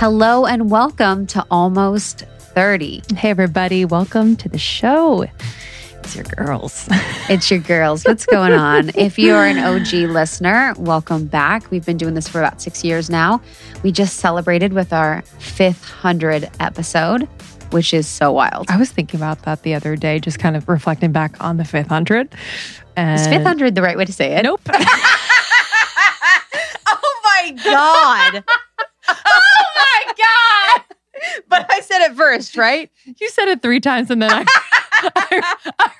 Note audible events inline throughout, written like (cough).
Hello and welcome to Almost 30. Hey, everybody, welcome to the show. It's your girls. (laughs) It's your girls. What's going on? If you are an OG listener, welcome back. We've been doing this for about six years now. We just celebrated with our fifth hundred episode, which is so wild. I was thinking about that the other day, just kind of reflecting back on the fifth hundred. Is fifth hundred the right way to say it? Nope. (laughs) Oh my god! (laughs) my God. (laughs) But I said it first, right? You said it three times and then I. I, I,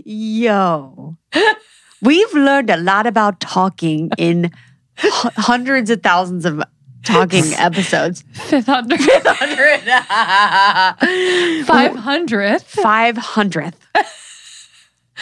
(laughs) Yo. We've learned a lot about talking in hundreds of thousands of talking episodes. Fifth 500. 500th. 500th.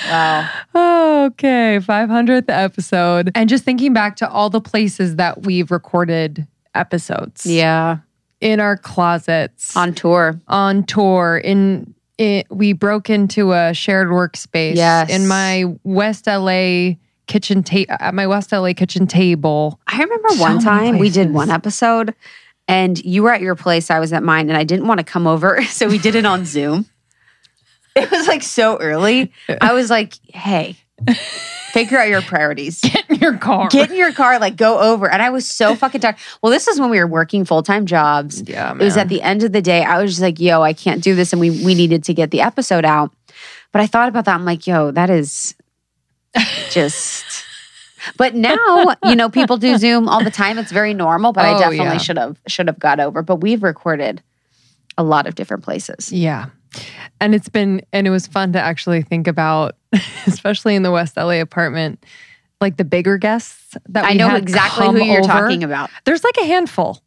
Wow. Oh, okay, 500th episode. And just thinking back to all the places that we've recorded episodes. Yeah. In our closets. On tour. On tour. In it, we broke into a shared workspace. Yes. In my West LA kitchen table at my West LA kitchen table. I remember so one time we did one episode and you were at your place, I was at mine, and I didn't want to come over. (laughs) So we did it on Zoom. It was like so early. I was like, hey, figure out your priorities. (laughs) Get in your car. Get in your car, like go over. And I was so fucking tired. Well, this is when we were working full time jobs. yeah, It was at the end of the day. I was just like, yo, I can't do this. And we we needed to get the episode out. But I thought about that. I'm like, yo, that is (laughs) just but now, you know, people do Zoom all the time. It's very normal, but I Oh, definitely yeah. should have should have got over. But we've recorded a lot of different places. yeah. And it's been and it was fun to actually think about, (laughs) especially in the West LA apartment, like the bigger guests that we I know exactly who you're over. talking about. There's like a handful.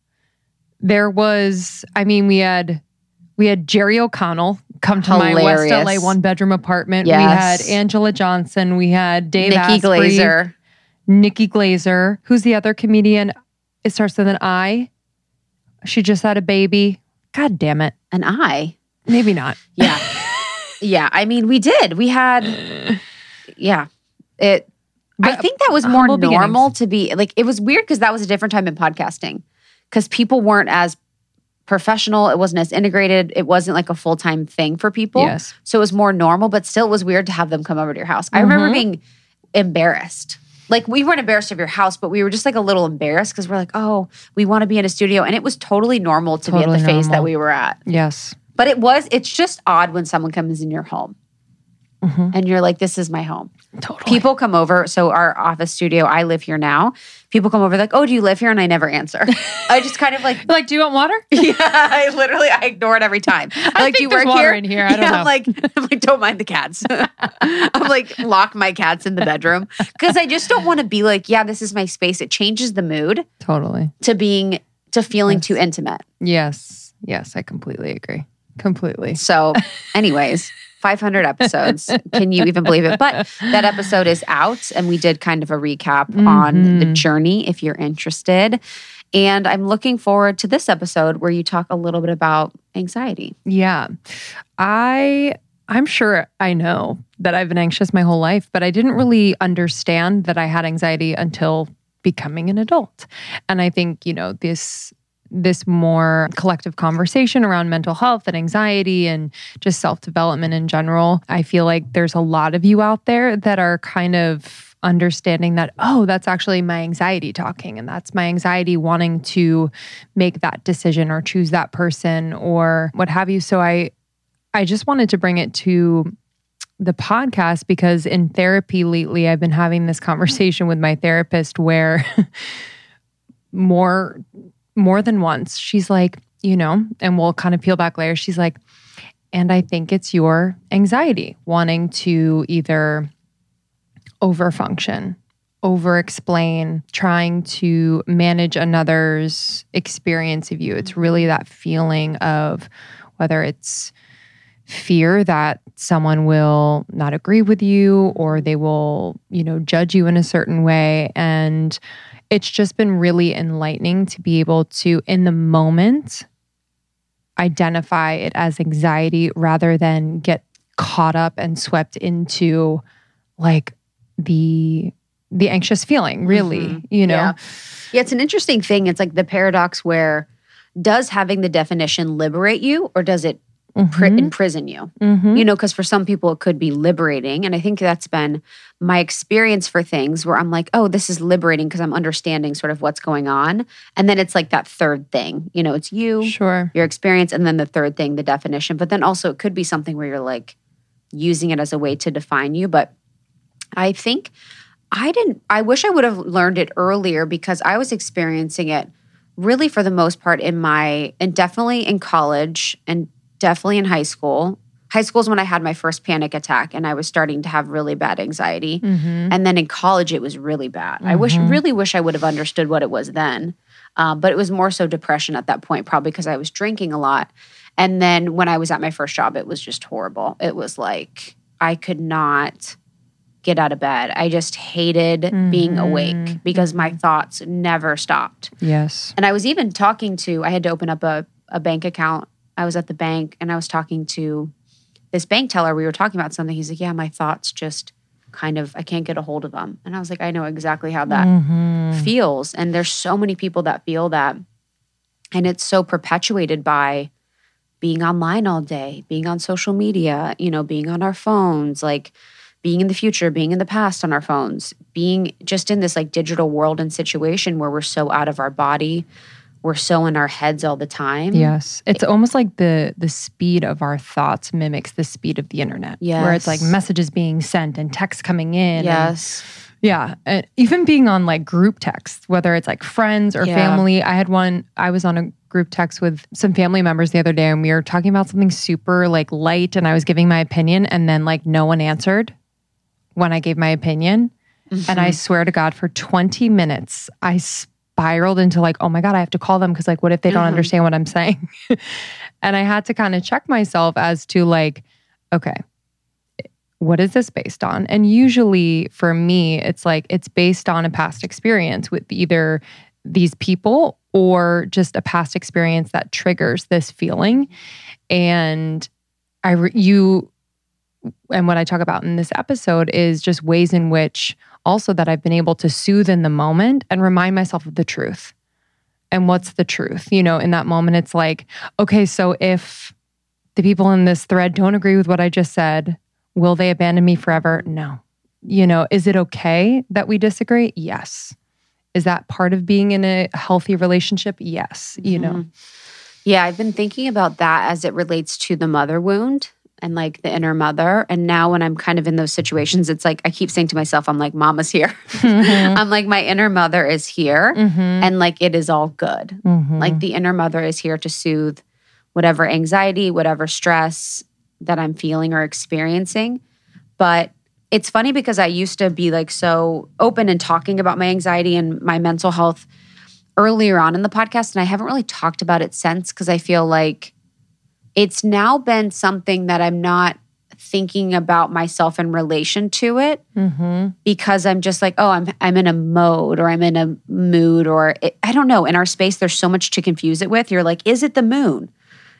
There was, I mean, we had we had Jerry O'Connell come to my West LA one bedroom apartment. Yes. We had Angela Johnson. We had Dave Nikki Asprey, Glazer. Nikki Glazer. Who's the other comedian? It starts with an I. She just had a baby. God damn it. And I. Maybe not. Yeah. yeah. I mean, we did. We had yeah. It I think that was more normal to be like it was weird because that was a different time in podcasting. Because people weren't as professional, it wasn't as integrated, it wasn't like a full-time thing for people. Yes. So it was more normal, but still it was weird to have them come over to your house. I remember Mhm. being embarrassed. Like we weren't embarrassed of your house, but we were just like a little embarrassed because we're like, oh, we want to be in a studio. And it was totally normal to be at the phase that we were at. Yes. But it was, it's just odd when someone comes in your home Mhm. and you're like, this is my home. Totally. People come over. So our office studio, I live here now. People come over like, oh, do you live here? And I never answer. (laughs) I just kind of like, like, do you want water? (laughs) yeah, I literally, I ignore it every time. (laughs) I'm like, do you work water here? in here. I don't yeah, know. I'm like, I'm like, don't mind the cats. I'm like, lock my cats in the bedroom because I just don't want to be like, yeah, this is my space. It changes the mood Totally. to being to feeling Yes. too intimate. Yes. Yes. I completely agree. Completely. So, anyways, 500 episodes. Can you even believe it? But that episode is out, and we did kind of a recap on the Mhm. journey if you're interested. And I'm looking forward to this episode where you talk a little bit about anxiety. Yeah. I I'm sure I know that I've been anxious my whole life, but I didn't really understand that I had anxiety until becoming an adult. And I think, you know, this this more collective conversation around mental health and anxiety and just self-development in general. I feel like there's a lot of you out there that are kind of understanding that oh that's actually my anxiety talking and that's my anxiety wanting to make that decision or choose that person or what have you so i i just wanted to bring it to the podcast because in therapy lately i've been having this conversation with my therapist where (laughs) more more than once. She's like you know and we'll kind of peel back layers she's like and i think it's your anxiety wanting to either overfunction over explain trying to manage another's experience of you. It's really that feeling of whether it's fear that someone will not agree with you or they will, you know, judge you in a certain way. And it's just been really enlightening to be able to, in the moment, identify it as anxiety rather than get caught up and swept into like the the anxious feeling, really, Mhm. you know? Yeah. Yeah, it's an interesting thing. It's like the paradox where does having the definition liberate you or does it Mhm. imprison you? Mhm. You know, because for some people it could be liberating. And I think that's been my experience for things where I'm like, oh, this is liberating because I'm understanding sort of what's going on. And then it's like that third thing, you know, it's you, Sure. your experience, and then the third thing, the definition. But then also it could be something where you're like using it as a way to define you. But I think I didn't, I wish I would have learned it earlier because I was experiencing it really for the most part in my, and definitely in college and definitely in high school. High school is when I had my first panic attack and I was starting to have really bad anxiety. Mhm. And then in college, it was really bad. I wish, Mhm. really wish I would have understood what it was then. Um, but it was more so depression at that point, probably because I was drinking a lot. And then when I was at my first job, it was just horrible. It was like I could not get out of bed. I just hated being awake because my thoughts never stopped. Yes. And I was even talking to, I had to open up a, a bank account. I was at the bank and I was talking to this bank teller. We were talking about something. He's like, Yeah, my thoughts just kind of, I can't get a hold of them. And I was like, I know exactly how that Mhm. feels. And there's so many people that feel that. And it's so perpetuated by being online all day, being on social media, you know, being on our phones, like being in the future, being in the past on our phones, being just in this like digital world and situation where we're so out of our body, we're so in our heads all the time. Yes. It's almost like the the speed of our thoughts mimics the speed of the internet. Where it's like messages being sent and texts coming in. and- Yes. yeah. And even being on like group texts, whether it's like friends or Yeah. family. I had one, I was on a group text with some family members the other day and we were talking about something super like light and I was giving my opinion and then like no one answered when I gave my opinion. And Mm-hmm. I swear to God, for 20 minutes, I spiraled into like, oh my God, I have to call them because, like, what if they don't Mhm. understand what I'm (laughs) saying? and I had to kind of check myself as to, like, okay, what is this based on? And usually for me, it's like it's based on a past experience with either these people or just a past experience that triggers this feeling. And I, re- you, and what I talk about in this episode is just ways in which also that I've been able to soothe in the moment and remind myself of the truth. And what's the truth? You know, in that moment, it's like, okay, so if the people in this thread don't agree with what I just said, will they abandon me forever? No. You know, is it okay that we disagree? Yes. Is that part of being in a healthy relationship? Yes. You know, Mhm. Yeah, I've been thinking about that as it relates to the mother wound and like the inner mother. And now when I'm kind of in those situations, it's like I keep saying to myself, I'm like, Mama's here. Mhm. (laughs) I'm like, my inner mother is here. Mhm. And like, it is all good. Mhm. Like, the inner mother is here to soothe whatever anxiety, whatever stress that I'm feeling or experiencing. But it's funny because I used to be like so open and talking about my anxiety and my mental health earlier on in the podcast. And I haven't really talked about it since because I feel like it's now been something that I'm not thinking about myself in relation to it Mhm. because I'm just like, oh, I'm I'm in a mode or I'm in a mood or it, I don't know. In our space, there's so much to confuse it with. You're like, is it the moon?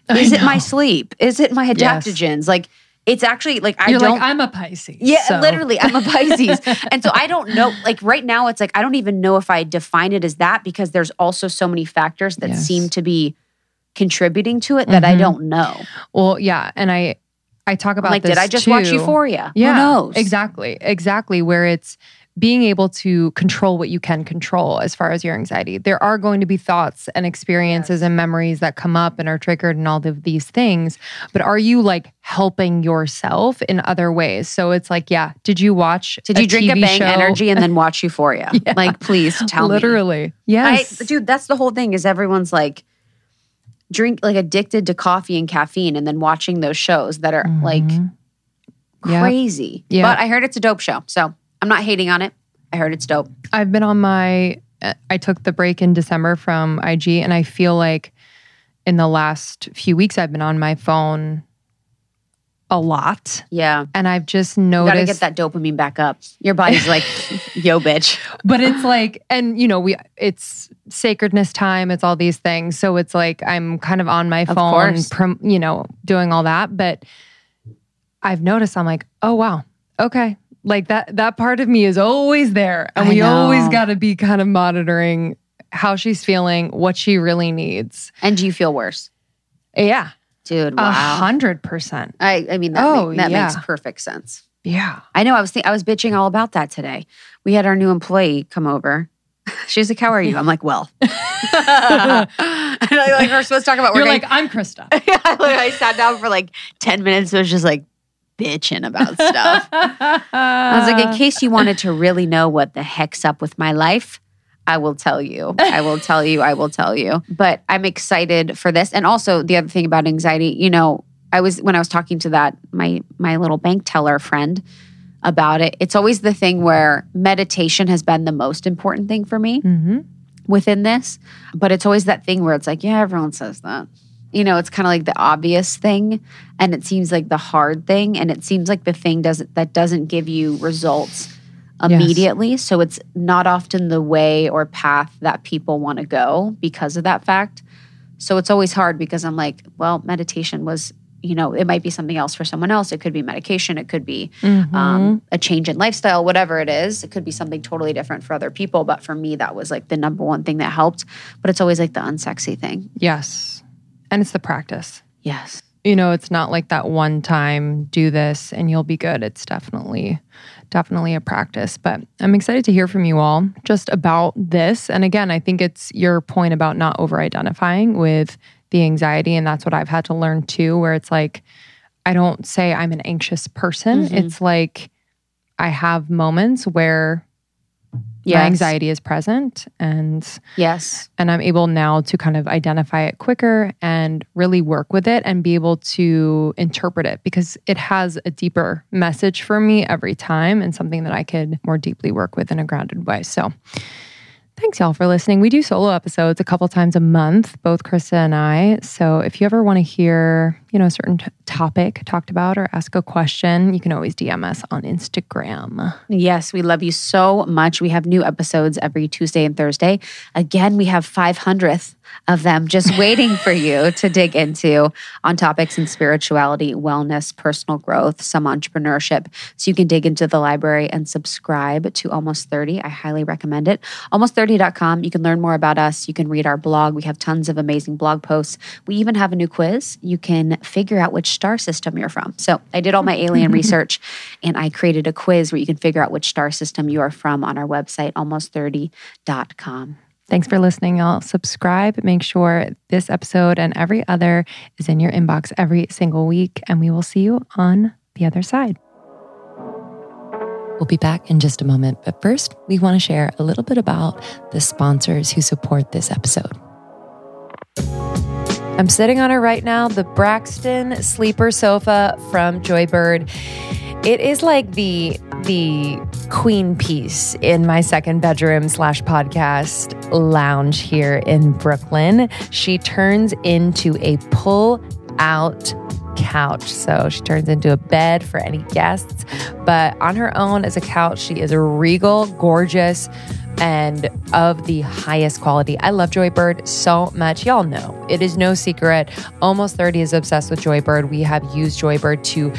Is it my sleep? Is it my Yes. adaptogens? Like, it's actually like I You're don't. like, I'm a Pisces. yeah, so- literally, I'm a (laughs) Pisces, and so I don't know. Like right now, it's like I don't even know if I define it as that because there's also so many factors that Yes. seem to be contributing to it that I Mhm. don't know. Well, yeah, and I I talk I'm about like, this did I just watch. Euphoria? Yeah, Who knows? exactly, exactly. Where it's being able to control what you can control as far as your anxiety. There are going to be thoughts and experiences and memories that come up and are triggered and all of these things. But are you like helping yourself in other ways? So it's like, yeah, did you watch? Did you drink a Bang show? Energy and then watch (laughs) Euphoria? Yeah. Like, please tell me. Literally, I, yes, dude, that's the whole thing. Is everyone's like drink like addicted to coffee and caffeine, and then watching those shows that are like Mhm. Yep. crazy. Yeah. But I heard it's a dope show, so I'm not hating on it. I heard it's dope. I've been on my uh, I took the break in December from IG and I feel like in the last few weeks I've been on my phone a lot Yeah, and I've just you gotta noticed get that dopamine back up. Your body's like, (laughs) yo, bitch. but it's like and you know we it's sacredness time it's all these things so it's like I'm kind of on my phone prom, you know doing all that but I've noticed I'm like oh wow okay Like that that part of me is always there. And I we always got to be kind of monitoring how she's feeling, what she really needs. And do you feel worse? Yeah. Dude, A hundred percent. I, I mean, that, Oh, ma- that yeah. makes perfect sense. Yeah. I know. I was think, I was bitching all about that today. We had our new employee come over. (laughs) She's like, "How are you?" I'm like, "Well." and (laughs) I like we're supposed to talk about You're working. like, I'm Krista. (laughs) I, like, I sat down for like ten minutes. It was just like bitching about stuff. I was like, in case you wanted to really know what the heck's up with my life, I will tell you. I will tell you. I will tell you. But I'm excited for this. And also the other thing about anxiety, you know, I was when I was talking to that my my little bank teller friend about it. It's always the thing where meditation has been the most important thing for me hmm within this, but it's always that thing where it's like, yeah, everyone says that. You know, it's kind of like the obvious thing and it seems like the hard thing and it seems like the thing doesn't that doesn't give you results immediately. So it's not often the way or path that people want to go because of that fact. So it's always hard because I'm like, well, meditation was, you know, it might be something else for someone else. It could be medication. It could be um, a change in lifestyle, whatever it is. It could be something totally different for other people. But for me, that was like the number one thing that helped. But it's always like the unsexy thing. Yes. And it's the practice. Yes. You know, it's not like that one time do this and you'll be good. It's definitely, definitely a practice. But I'm excited to hear from you all just about this. And again, I think it's your point about not over identifying with the anxiety. And that's what I've had to learn too, where it's like, I don't say I'm an anxious person. Mhm. It's like I have moments where Yes. my anxiety is present and Yes. and I'm able now to kind of identify it quicker and really work with it and be able to interpret it because it has a deeper message for me every time and something that I could more deeply work with in a grounded way. So Thanks, y'all, for listening. We do solo episodes a couple times a month, both Krista and I. So if you ever want to hear, you know, a certain t- topic talked about or ask a question, you can always DM us on Instagram. Yes, we love you so much. We have new episodes every Tuesday and Thursday. Again, we have 500th of them just waiting for you (laughs) to dig into on topics in spirituality, wellness, personal growth, some entrepreneurship. So you can dig into the library and subscribe to Almost 30. I highly recommend it. Almost30.com. You can learn more about us. You can read our blog. We have tons of amazing blog posts. We even have a new quiz. You can figure out which star system you're from. So I did all my alien (laughs) research and I created a quiz where you can figure out which star system you are from on our website, almost30.com. Thanks for listening, y'all. Subscribe. Make sure this episode and every other is in your inbox every single week. And we will see you on the other side. We'll be back in just a moment, but first, we want to share a little bit about the sponsors who support this episode. I'm sitting on it right now, the Braxton sleeper sofa from Joybird. It is like the the queen piece in my second bedroom slash podcast lounge here in Brooklyn. She turns into a pull out couch. So she turns into a bed for any guests. But on her own as a couch, she is regal, gorgeous, and of the highest quality. I love Joybird so much. Y'all know it is no secret. Almost 30 is obsessed with Joybird. We have used Joybird to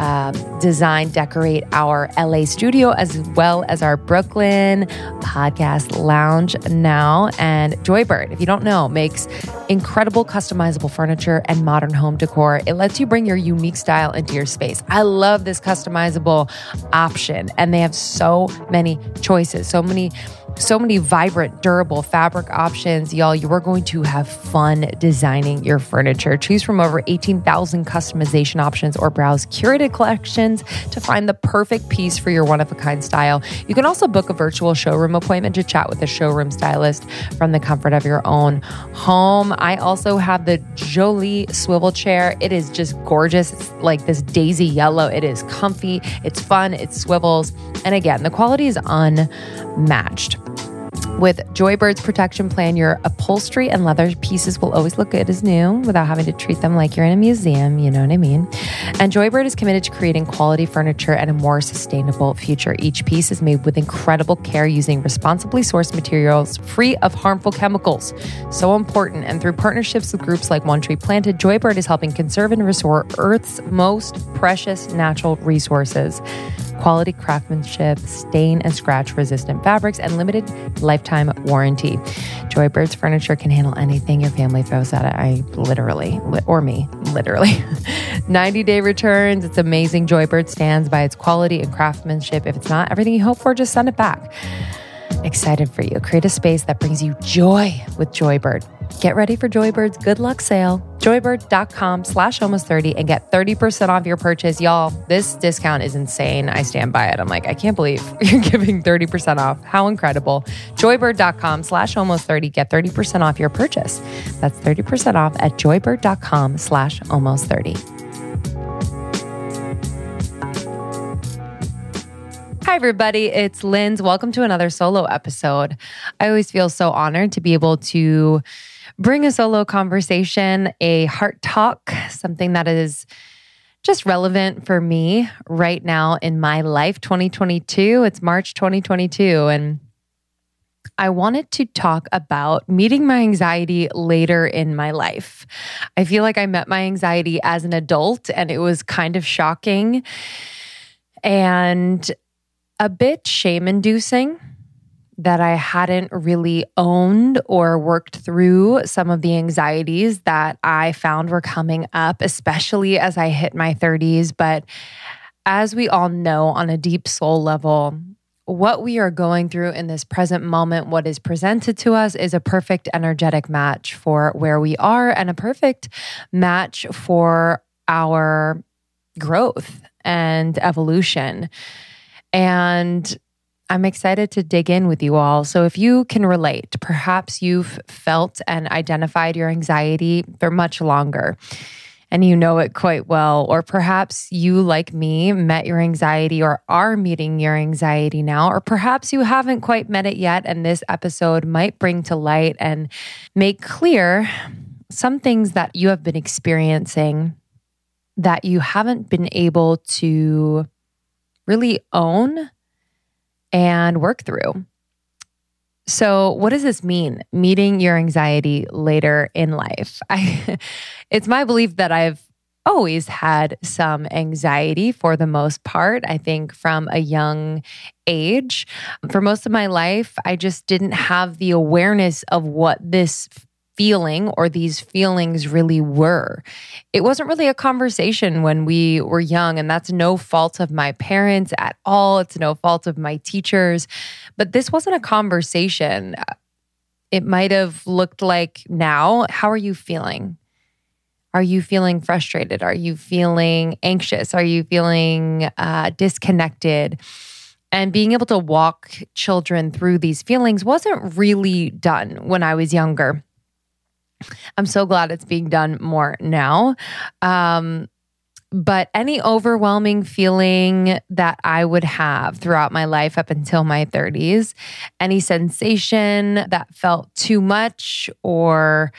um, design, decorate our LA studio as well as our Brooklyn podcast lounge now. And Joybird, if you don't know, makes incredible customizable furniture and modern home decor. It lets you bring your unique style into your space. I love this customizable option, and they have so many choices, so many so many vibrant, durable fabric options. Y'all, you are going to have fun designing your furniture. Choose from over 18,000 customization options or browse curated collections to find the perfect piece for your one of a kind style. You can also book a virtual showroom appointment to chat with a showroom stylist from the comfort of your own home. I also have the Jolie swivel chair. It is just gorgeous. It's like this daisy yellow. It is comfy, it's fun, it swivels. And again, the quality is unmatched. With Joybird's protection plan, your upholstery and leather pieces will always look good as new without having to treat them like you're in a museum. You know what I mean? And Joybird is committed to creating quality furniture and a more sustainable future. Each piece is made with incredible care using responsibly sourced materials free of harmful chemicals. So important. And through partnerships with groups like One Tree Planted, Joybird is helping conserve and restore Earth's most precious natural resources. quality craftsmanship, stain and scratch resistant fabrics, and limited lifetime warranty. Joybird's furniture can handle anything your family throws at it. I literally, or me, literally. (laughs) 90 day returns. It's amazing. Joybird stands by its quality and craftsmanship. If it's not everything you hope for, just send it back. Excited for you. Create a space that brings you joy with Joybird. Get ready for Joybird's good luck sale. Joybird.com slash almost 30 and get 30% off your purchase. Y'all, this discount is insane. I stand by it. I'm like, I can't believe (laughs) you're giving 30% off. How incredible. Joybird.com slash almost 30. Get 30% off your purchase. That's 30% off at joybird.com slash almost 30. Hi, everybody. It's Linz. Welcome to another solo episode. I always feel so honored to be able to bring a solo conversation, a heart talk, something that is just relevant for me right now in my life 2022. It's March 2022. And I wanted to talk about meeting my anxiety later in my life. I feel like I met my anxiety as an adult and it was kind of shocking and a bit shame inducing that I hadn't really owned or worked through some of the anxieties that I found were coming up, especially as I hit my 30s. But as we all know on a deep soul level, what we are going through in this present moment, what is presented to us, is a perfect energetic match for where we are and a perfect match for our growth and evolution. And I'm excited to dig in with you all. So, if you can relate, perhaps you've felt and identified your anxiety for much longer and you know it quite well. Or perhaps you, like me, met your anxiety or are meeting your anxiety now. Or perhaps you haven't quite met it yet. And this episode might bring to light and make clear some things that you have been experiencing that you haven't been able to really own and work through. So, what does this mean? Meeting your anxiety later in life. (laughs) I, it's my belief that I've always had some anxiety for the most part. I think from a young age. For most of my life, I just didn't have the awareness of what this feeling or these feelings really were. It wasn't really a conversation when we were young, and that's no fault of my parents at all. It's no fault of my teachers, but this wasn't a conversation. It might have looked like now, how are you feeling? Are you feeling frustrated? Are you feeling anxious? Are you feeling uh, disconnected? And being able to walk children through these feelings wasn't really done when I was younger. I'm so glad it's being done more now. Um, but any overwhelming feeling that I would have throughout my life up until my 30s, any sensation that felt too much or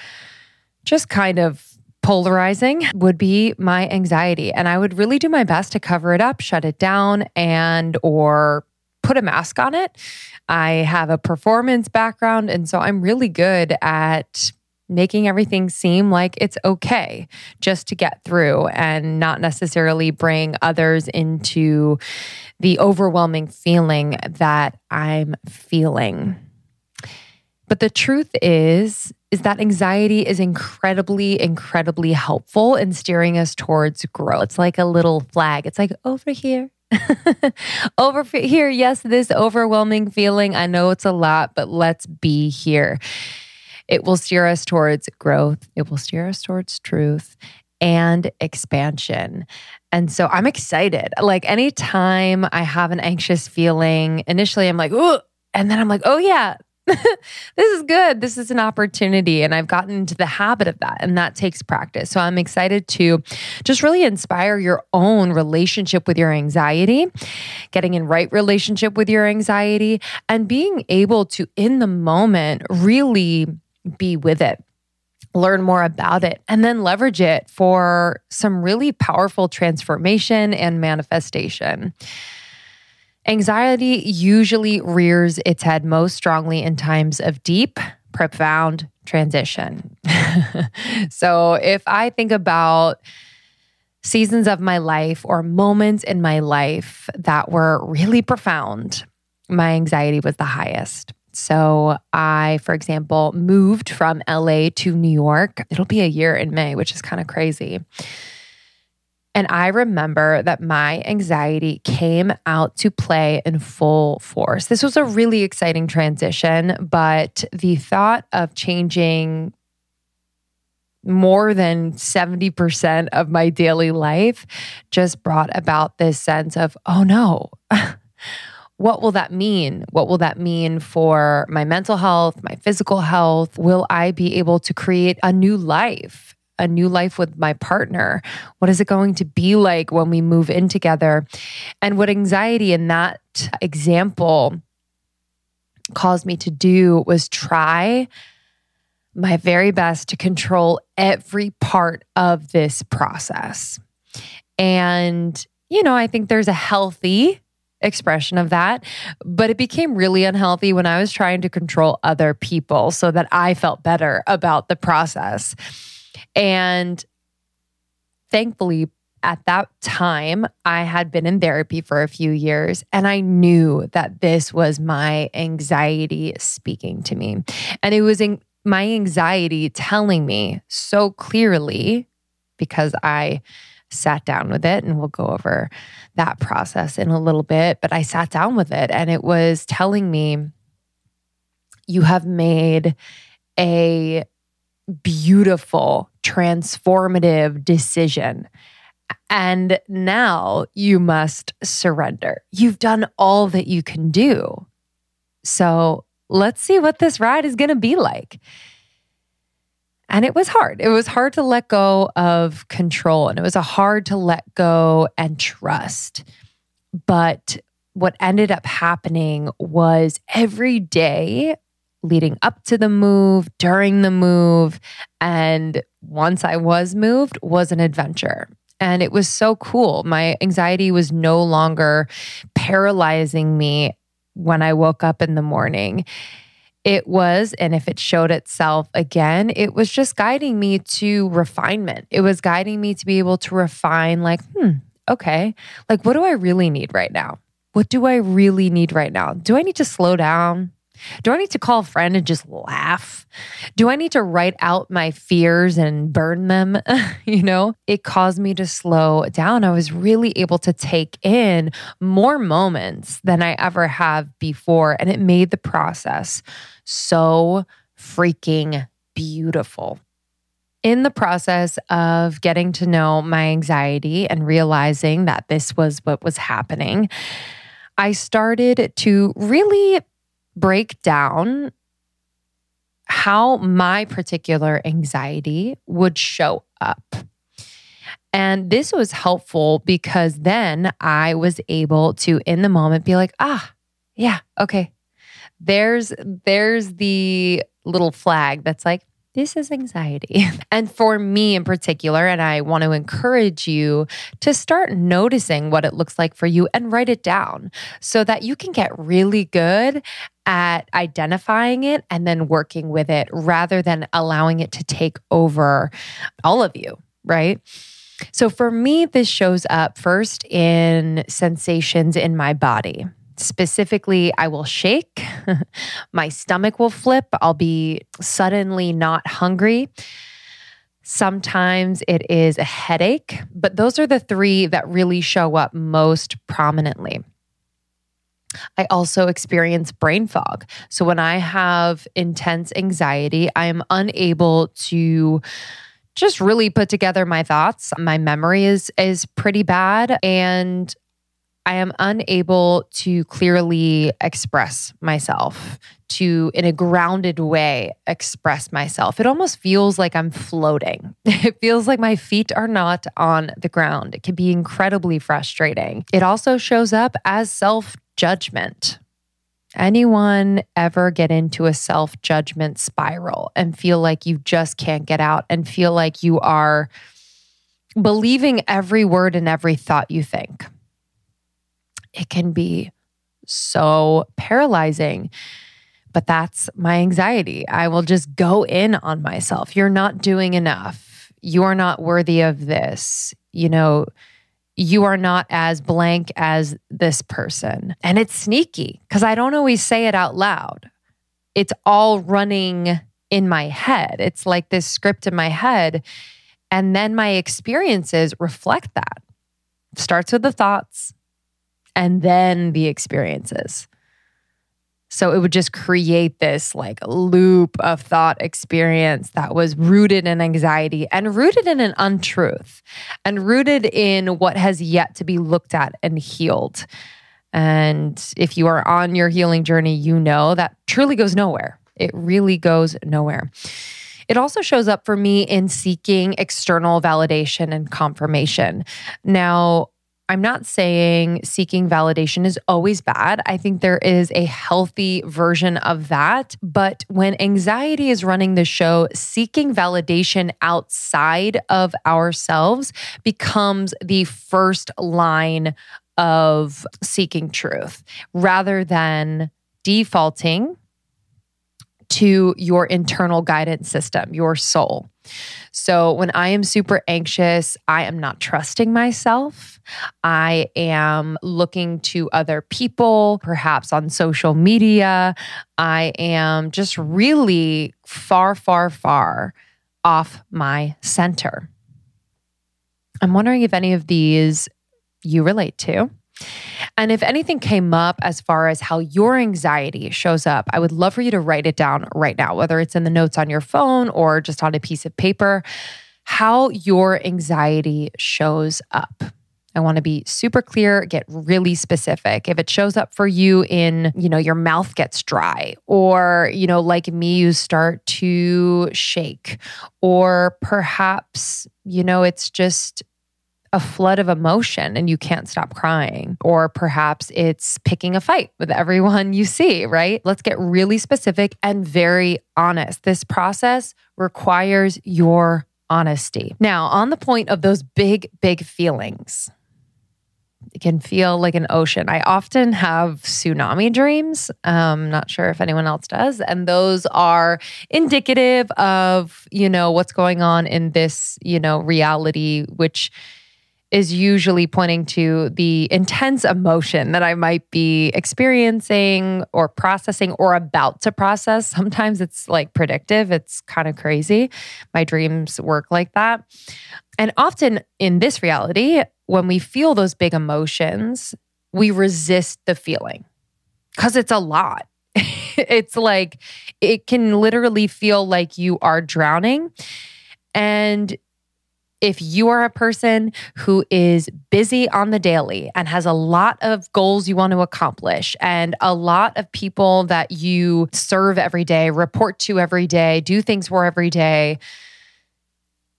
just kind of polarizing would be my anxiety and I would really do my best to cover it up, shut it down and or put a mask on it. I have a performance background and so I'm really good at making everything seem like it's okay just to get through and not necessarily bring others into the overwhelming feeling that I'm feeling. But the truth is is that anxiety is incredibly incredibly helpful in steering us towards growth. It's like a little flag. It's like over here. (laughs) over here, yes, this overwhelming feeling. I know it's a lot, but let's be here. It will steer us towards growth, it will steer us towards truth and expansion. And so I'm excited. Like anytime I have an anxious feeling, initially I'm like, oh, and then I'm like, oh yeah, (laughs) this is good. This is an opportunity. And I've gotten into the habit of that. And that takes practice. So I'm excited to just really inspire your own relationship with your anxiety, getting in right relationship with your anxiety, and being able to, in the moment, really be with it learn more about it, and then leverage it for some really powerful transformation and manifestation. Anxiety usually rears its head most strongly in times of deep, profound transition. (laughs) so if I think about seasons of my life or moments in my life that were really profound, my anxiety was the highest. So, I, for example, moved from LA to New York. It'll be a year in May, which is kind of crazy. And I remember that my anxiety came out to play in full force. This was a really exciting transition, but the thought of changing more than 70% of my daily life just brought about this sense of, oh no, (laughs) what will that mean? What will that mean for my mental health, my physical health? Will I be able to create a new life? A new life with my partner? What is it going to be like when we move in together? And what anxiety in that example caused me to do was try my very best to control every part of this process. And, you know, I think there's a healthy expression of that, but it became really unhealthy when I was trying to control other people so that I felt better about the process. And thankfully, at that time, I had been in therapy for a few years and I knew that this was my anxiety speaking to me. And it was in, my anxiety telling me so clearly because I sat down with it and we'll go over that process in a little bit. But I sat down with it and it was telling me, you have made a beautiful, transformative decision. And now you must surrender. You've done all that you can do. So let's see what this ride is going to be like. And it was hard. It was hard to let go of control and it was a hard to let go and trust. But what ended up happening was every day leading up to the move, during the move, and once I was moved was an adventure. And it was so cool. My anxiety was no longer paralyzing me when I woke up in the morning. It was, and if it showed itself again, it was just guiding me to refinement. It was guiding me to be able to refine, like, hmm, okay, like, what do I really need right now? What do I really need right now? Do I need to slow down? Do I need to call a friend and just laugh? Do I need to write out my fears and burn them? (laughs) you know, it caused me to slow down. I was really able to take in more moments than I ever have before. And it made the process so freaking beautiful. In the process of getting to know my anxiety and realizing that this was what was happening, I started to really break down how my particular anxiety would show up. And this was helpful because then I was able to, in the moment, be like, ah, yeah, okay. There's there's the little flag that's like, this is anxiety. (laughs) And for me in particular, and I want to encourage you to start noticing what it looks like for you and write it down so that you can get really good at identifying it and then working with it rather than allowing it to take over all of you, right? So for me, this shows up first in sensations in my body. Specifically, I will shake, (laughs) my stomach will flip, I'll be suddenly not hungry. Sometimes it is a headache, but those are the three that really show up most prominently. I also experience brain fog. So when I have intense anxiety, I am unable to just really put together my thoughts. My memory is is pretty bad and I am unable to clearly express myself, to in a grounded way express myself. It almost feels like I'm floating. (laughs) It feels like my feet are not on the ground. It can be incredibly frustrating. It also shows up as self judgment. Anyone ever get into a self judgment spiral and feel like you just can't get out and feel like you are believing every word and every thought you think? it can be so paralyzing. But that's my anxiety. I will just go in on myself. You're not doing enough. You're not worthy of this. you know, you are not as blank as this person. And it's sneaky because I don't always say it out loud. It's all running in my head. It's like this script in my head. And then my experiences reflect that. starts with the thoughts and then the experiences. So it would just create this like loop of thought experience that was rooted in anxiety and rooted in an untruth and rooted in what has yet to be looked at and healed. And if you are on your healing journey, you know that truly goes nowhere. It really goes nowhere. It also shows up for me in seeking external validation and confirmation. Now, I'm not saying seeking validation is always bad. I think there is a healthy version of that. But when anxiety is running the show, seeking validation outside of ourselves becomes the first line of seeking truth rather than defaulting to your internal guidance system, your soul. So when I am super anxious, I am not trusting myself. I am looking to other people, perhaps on social media. I am just really far, far, far off my center. I'm wondering if any of these you relate to. And if anything came up as far as how your anxiety shows up, I would love for you to write it down right now, whether it's in the notes on your phone or just on a piece of paper, how your anxiety shows up. I want to be super clear, get really specific. If it shows up for you in, you know, your mouth gets dry or, you know, like me, you start to shake or perhaps, you know, it's just a flood of emotion and you can't stop crying. Or perhaps it's picking a fight with everyone you see, right? Let's get really specific and very honest. This process requires your honesty. Now, on the point of those big, big feelings, it can feel like an ocean. I often have tsunami dreams. Um, not sure if anyone else does. And those are indicative of, you know, what's going on in this, you know, reality, which is usually pointing to the intense emotion that I might be experiencing or processing or about to process. Sometimes it's like predictive, it's kind of crazy. My dreams work like that. And often in this reality, when we feel those big emotions, we resist the feeling because it's a lot. (laughs) it's like it can literally feel like you are drowning. And if you are a person who is busy on the daily and has a lot of goals you want to accomplish and a lot of people that you serve every day, report to every day, do things for every day,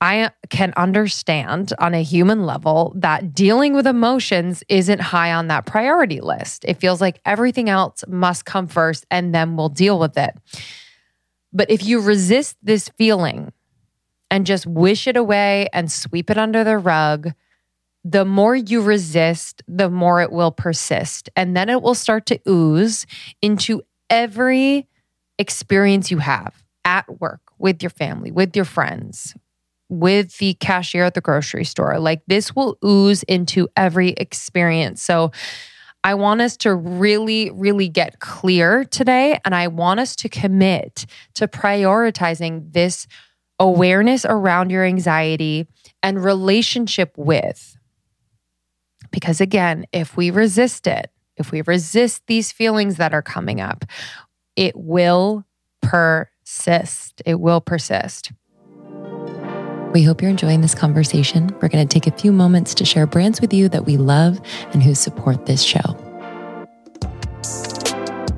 I can understand on a human level that dealing with emotions isn't high on that priority list. It feels like everything else must come first and then we'll deal with it. But if you resist this feeling, and just wish it away and sweep it under the rug, the more you resist, the more it will persist. And then it will start to ooze into every experience you have at work, with your family, with your friends, with the cashier at the grocery store. Like this will ooze into every experience. So, I want us to really, really get clear today. And I want us to commit to prioritizing this awareness around your anxiety and relationship with. Because again, if we resist it, if we resist these feelings that are coming up, it will persist. It will persist. We hope you're enjoying this conversation. We're going to take a few moments to share brands with you that we love and who support this show.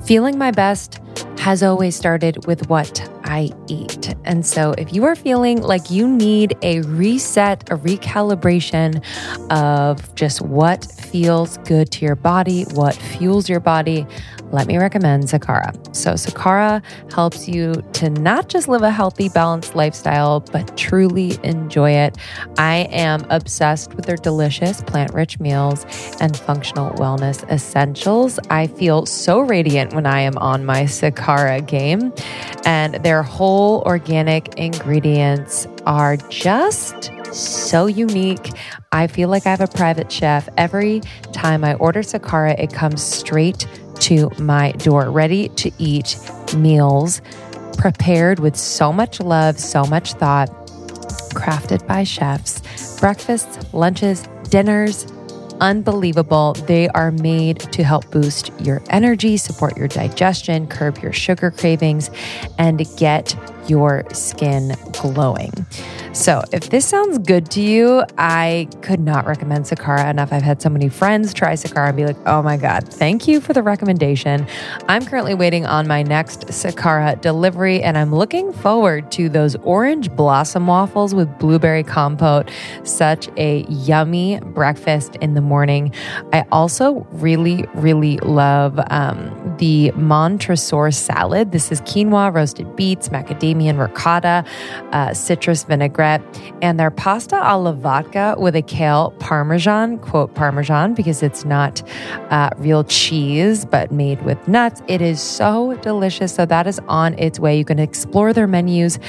Feeling my best has always started with what I eat. And so, if you are feeling like you need a reset, a recalibration of just what feels good to your body, what fuels your body, let me recommend Sakara. So, Sakara helps you to not just live a healthy, balanced lifestyle, but truly enjoy it. I am obsessed with their delicious plant rich meals and functional wellness essentials. I feel so radiant when I am on my Sakara game, and their whole organic ingredients are just so unique. I feel like I have a private chef. Every time I order Sakara, it comes straight to my door, ready to eat meals prepared with so much love, so much thought, crafted by chefs. Breakfasts, lunches, dinners, unbelievable. They are made to help boost your energy, support your digestion, curb your sugar cravings, and get your skin glowing. So, if this sounds good to you, I could not recommend Sakara enough. I've had so many friends try Sakara and be like, oh my God, thank you for the recommendation. I'm currently waiting on my next Sakara delivery, and I'm looking forward to those orange blossom waffles with blueberry compote. Such a yummy breakfast in the morning. I also really, really love um, the Montresor salad. This is quinoa, roasted beets, macadamia, ricotta, uh, citrus vinaigrette and their pasta alla vodka with a kale parmesan, quote parmesan, because it's not uh, real cheese, but made with nuts. It is so delicious. So that is on its way. You can explore their menus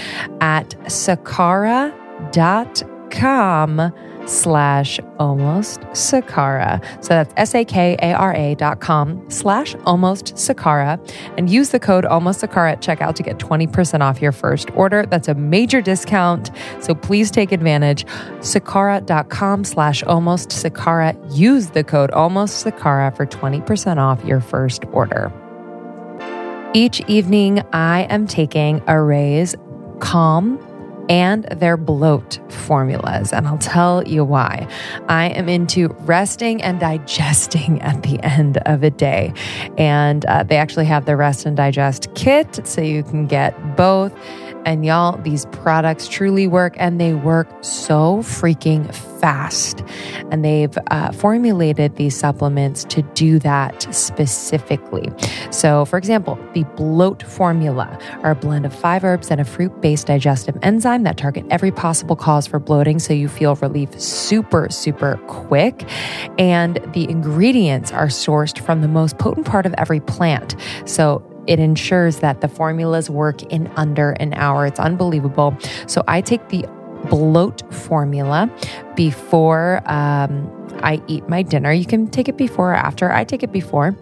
at sakara.com slash almost Sakara. So that's S A K A R A dot com slash almost Sakara and use the code almost Sakara at checkout to get 20% off your first order. That's a major discount. So please take advantage. Sakara.com slash almost Sakara. Use the code almost Sakara for 20% off your first order. Each evening, I am taking a Arrae's Calm and their bloat formulas. And I'll tell you why. I am into resting and digesting (laughs) at the end of a day. And uh, they actually have the rest and digest kit, so you can get both. And y'all, these products truly work and they work so freaking fast. And they've uh, formulated these supplements to do that specifically. So, for example, the bloat formula are a blend of five herbs and a fruit based digestive enzyme that target every possible cause for bloating so you feel relief super, super quick. And the ingredients are sourced from the most potent part of every plant. So, it ensures that the formulas work in under an hour. It's unbelievable. So I take the bloat formula before um, I eat my dinner. You can take it before or after. I take it before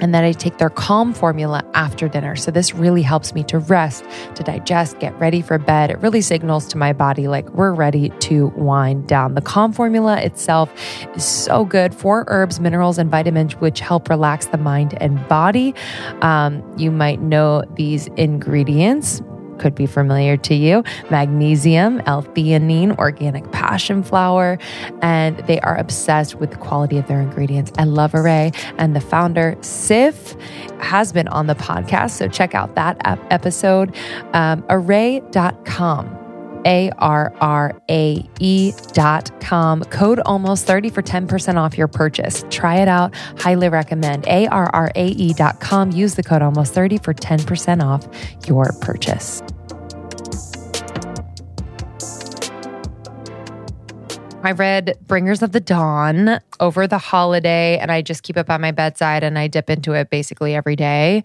and then I take their calm formula after dinner. So this really helps me to rest, to digest, get ready for bed. It really signals to my body like we're ready to wind down. The calm formula itself is so good for herbs, minerals, and vitamins, which help relax the mind and body. Um, you might know these ingredients could be familiar to you magnesium, L theanine, organic passion flower, and they are obsessed with the quality of their ingredients. I love Arrae, and the founder, Sif, has been on the podcast. So check out that episode. Um, arrae.com. A R R A E dot com. Code almost 30 for 10% off your purchase. Try it out. Highly recommend. A R R A E dot com. Use the code almost 30 for 10% off your purchase. I read Bringers of the Dawn over the holiday, and I just keep it by my bedside and I dip into it basically every day.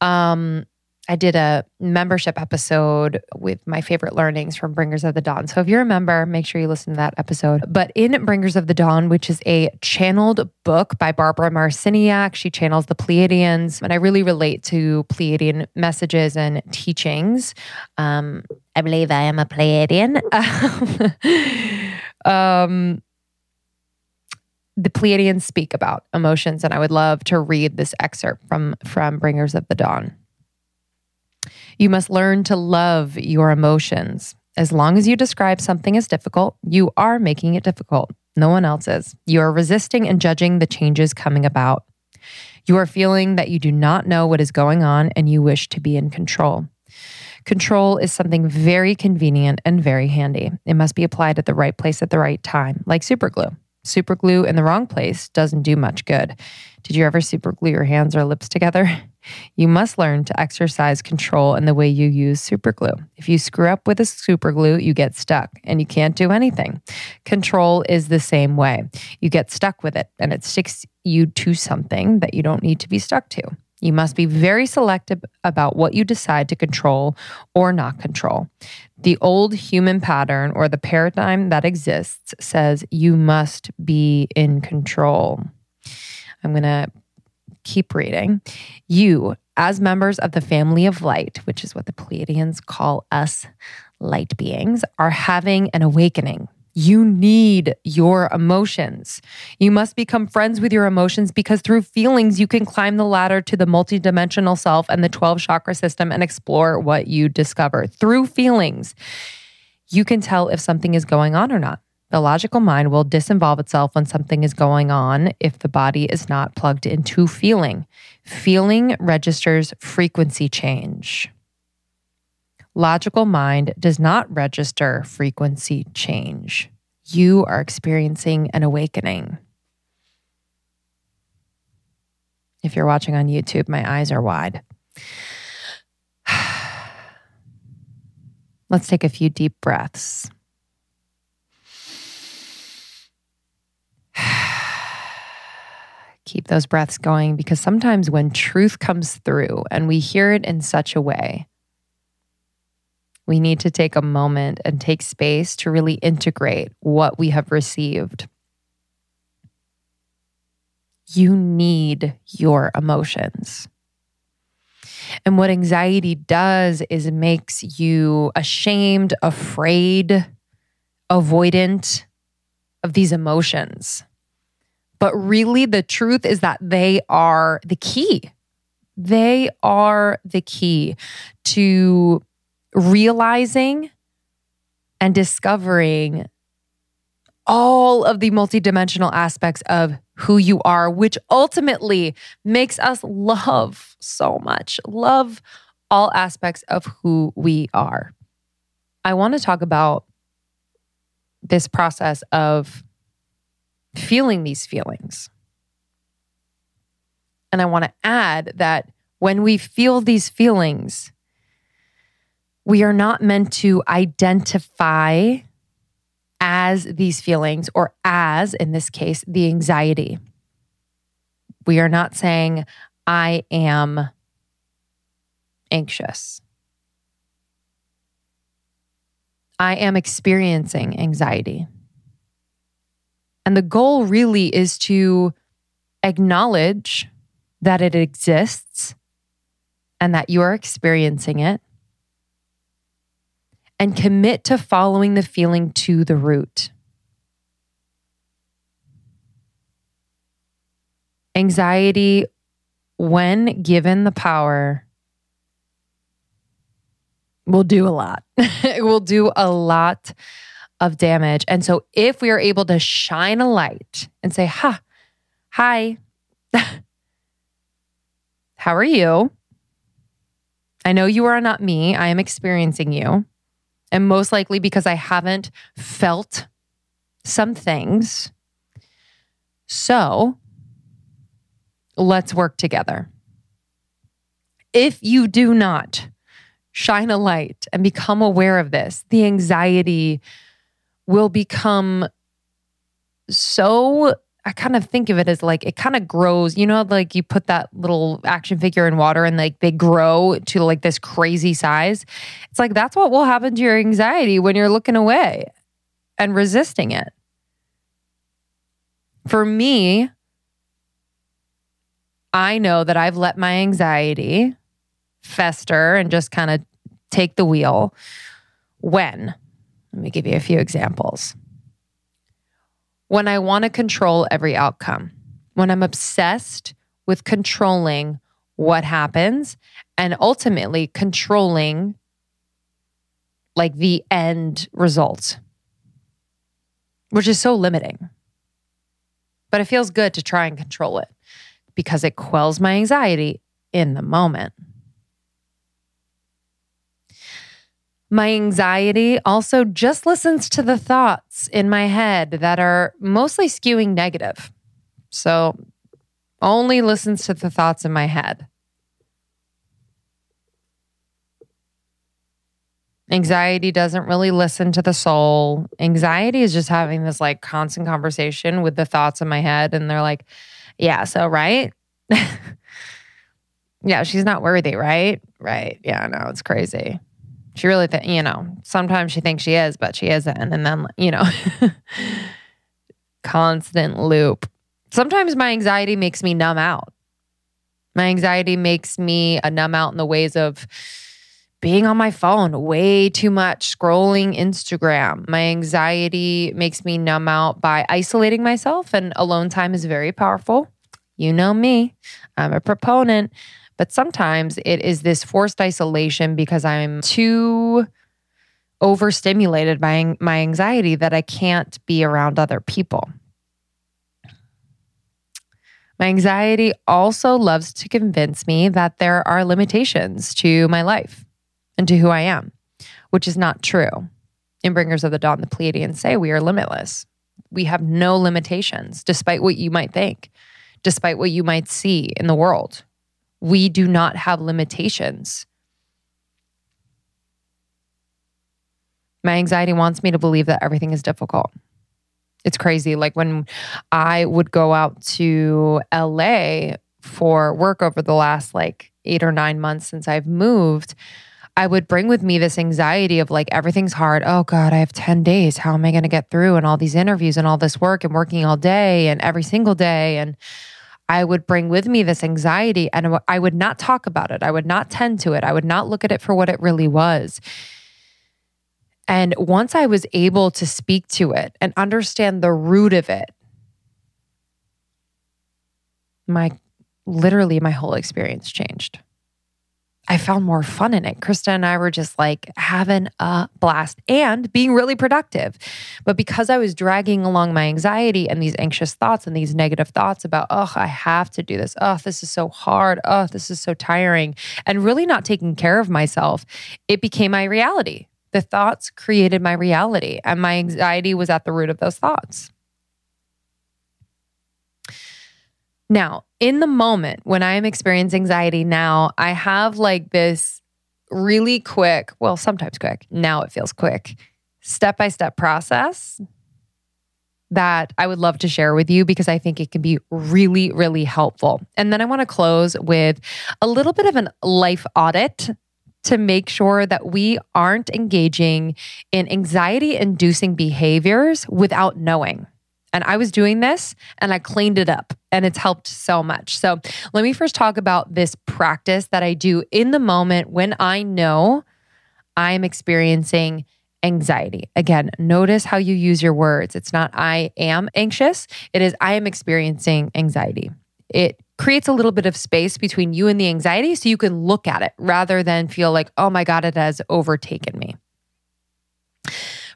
Um, I did a membership episode with my favorite learnings from Bringers of the Dawn. So if you're a member, make sure you listen to that episode. But in Bringers of the Dawn, which is a channeled book by Barbara Marciniak, she channels the Pleiadians. And I really relate to Pleiadian messages and teachings. Um, I believe I am a Pleiadian. (laughs) um, the Pleiadians speak about emotions, and I would love to read this excerpt from from Bringers of the Dawn. You must learn to love your emotions. As long as you describe something as difficult, you are making it difficult. No one else is. You are resisting and judging the changes coming about. You are feeling that you do not know what is going on and you wish to be in control. Control is something very convenient and very handy. It must be applied at the right place at the right time, like superglue. Superglue in the wrong place doesn't do much good. Did you ever superglue your hands or lips together? (laughs) You must learn to exercise control in the way you use superglue. If you screw up with a superglue, you get stuck and you can't do anything. Control is the same way. You get stuck with it and it sticks you to something that you don't need to be stuck to. You must be very selective about what you decide to control or not control. The old human pattern or the paradigm that exists says you must be in control. I'm going to keep reading. You, as members of the family of light, which is what the Pleiadians call us light beings, are having an awakening. You need your emotions. You must become friends with your emotions because through feelings, you can climb the ladder to the multidimensional self and the 12 chakra system and explore what you discover. Through feelings, you can tell if something is going on or not. The logical mind will disinvolve itself when something is going on if the body is not plugged into feeling. Feeling registers frequency change. Logical mind does not register frequency change. You are experiencing an awakening. If you're watching on YouTube, my eyes are wide. (sighs) Let's take a few deep breaths. Keep those breaths going because sometimes when truth comes through and we hear it in such a way we need to take a moment and take space to really integrate what we have received. You need your emotions. And what anxiety does is makes you ashamed, afraid, avoidant of these emotions. But really, the truth is that they are the key. They are the key to realizing and discovering all of the multidimensional aspects of who you are, which ultimately makes us love so much, love all aspects of who we are. I want to talk about this process of feeling these feelings. And I want to add that when we feel these feelings, we are not meant to identify as these feelings or as, in this case, the anxiety. We are not saying, I am anxious. I am experiencing anxiety. And the goal really is to acknowledge that it exists and that you are experiencing it and commit to following the feeling to the root. Anxiety, when given the power, will do a lot. (laughs) it will do a lot of damage. And so, if we are able to shine a light and say, Ha, hi, (laughs) how are you? I know you are not me. I am experiencing you. And most likely because I haven't felt some things. So let's work together. If you do not shine a light and become aware of this, the anxiety will become so I kind of think of it as like it kind of grows. You know, like you put that little action figure in water and like they grow to like this crazy size. It's like that's what will happen to your anxiety when you're looking away and resisting it. For me, I know that I've let my anxiety fester and just kind of take the wheel when, let me give you a few examples when I want to control every outcome, when I'm obsessed with controlling what happens and ultimately controlling like the end result, which is so limiting. But it feels good to try and control it because it quells my anxiety in the moment. My anxiety also just listens to the thoughts in my head that are mostly skewing negative. So only listens to the thoughts in my head. Anxiety doesn't really listen to the soul. Anxiety is just having this like constant conversation with the thoughts in my head. And they're like, yeah, so, right? (laughs) Yeah, she's not worthy, right? Right. Yeah, no, it's crazy. She really, you know, sometimes she thinks she is, but she isn't. And then, you know, (laughs) constant loop. Sometimes my anxiety makes me numb out. My anxiety makes me a numb out in the ways of being on my phone way too much, scrolling Instagram. My anxiety makes me numb out by isolating myself, and alone time is very powerful. You know me, I'm a proponent. But sometimes it is this forced isolation because I'm too overstimulated by my anxiety that I can't be around other people. My anxiety also loves to convince me that there are limitations to my life and to who I am, which is not true. In Bringers of the Dawn, the Pleiadians say we are limitless. We have no limitations, despite what you might think, despite what you might see in the world we do not have limitations. My anxiety wants me to believe that everything is difficult. It's crazy. Like when I would go out to LA for work over the last like eight or nine months since I've moved, I would bring with me this anxiety of like, everything's hard. Oh God, I have 10 days. How am I going to get through? And all these interviews and all this work and working all day and every single day. And I would bring with me this anxiety and I would not talk about it. I would not tend to it. I would not look at it for what it really was. And once I was able to speak to it and understand the root of it, my literally my whole experience changed. I found more fun in it. Krista and I were just like having a blast and being really productive. But because I was dragging along my anxiety and these anxious thoughts and these negative thoughts about, oh, I have to do this. Oh, this is so hard. Oh, this is so tiring. And really not taking care of myself, it became my reality. The thoughts created my reality, and my anxiety was at the root of those thoughts. Now, in the moment when I am experiencing anxiety now, I have like this really quick, well, sometimes quick, now it feels quick, step by step process that I would love to share with you because I think it can be really, really helpful. And then I want to close with a little bit of a life audit to make sure that we aren't engaging in anxiety inducing behaviors without knowing. And I was doing this and I cleaned it up and it's helped so much. So let me first talk about this practice that I do in the moment when I know I'm experiencing anxiety. Again, notice how you use your words. It's not I am anxious, it is I am experiencing anxiety. It creates a little bit of space between you and the anxiety so you can look at it rather than feel like, oh my God, it has overtaken me.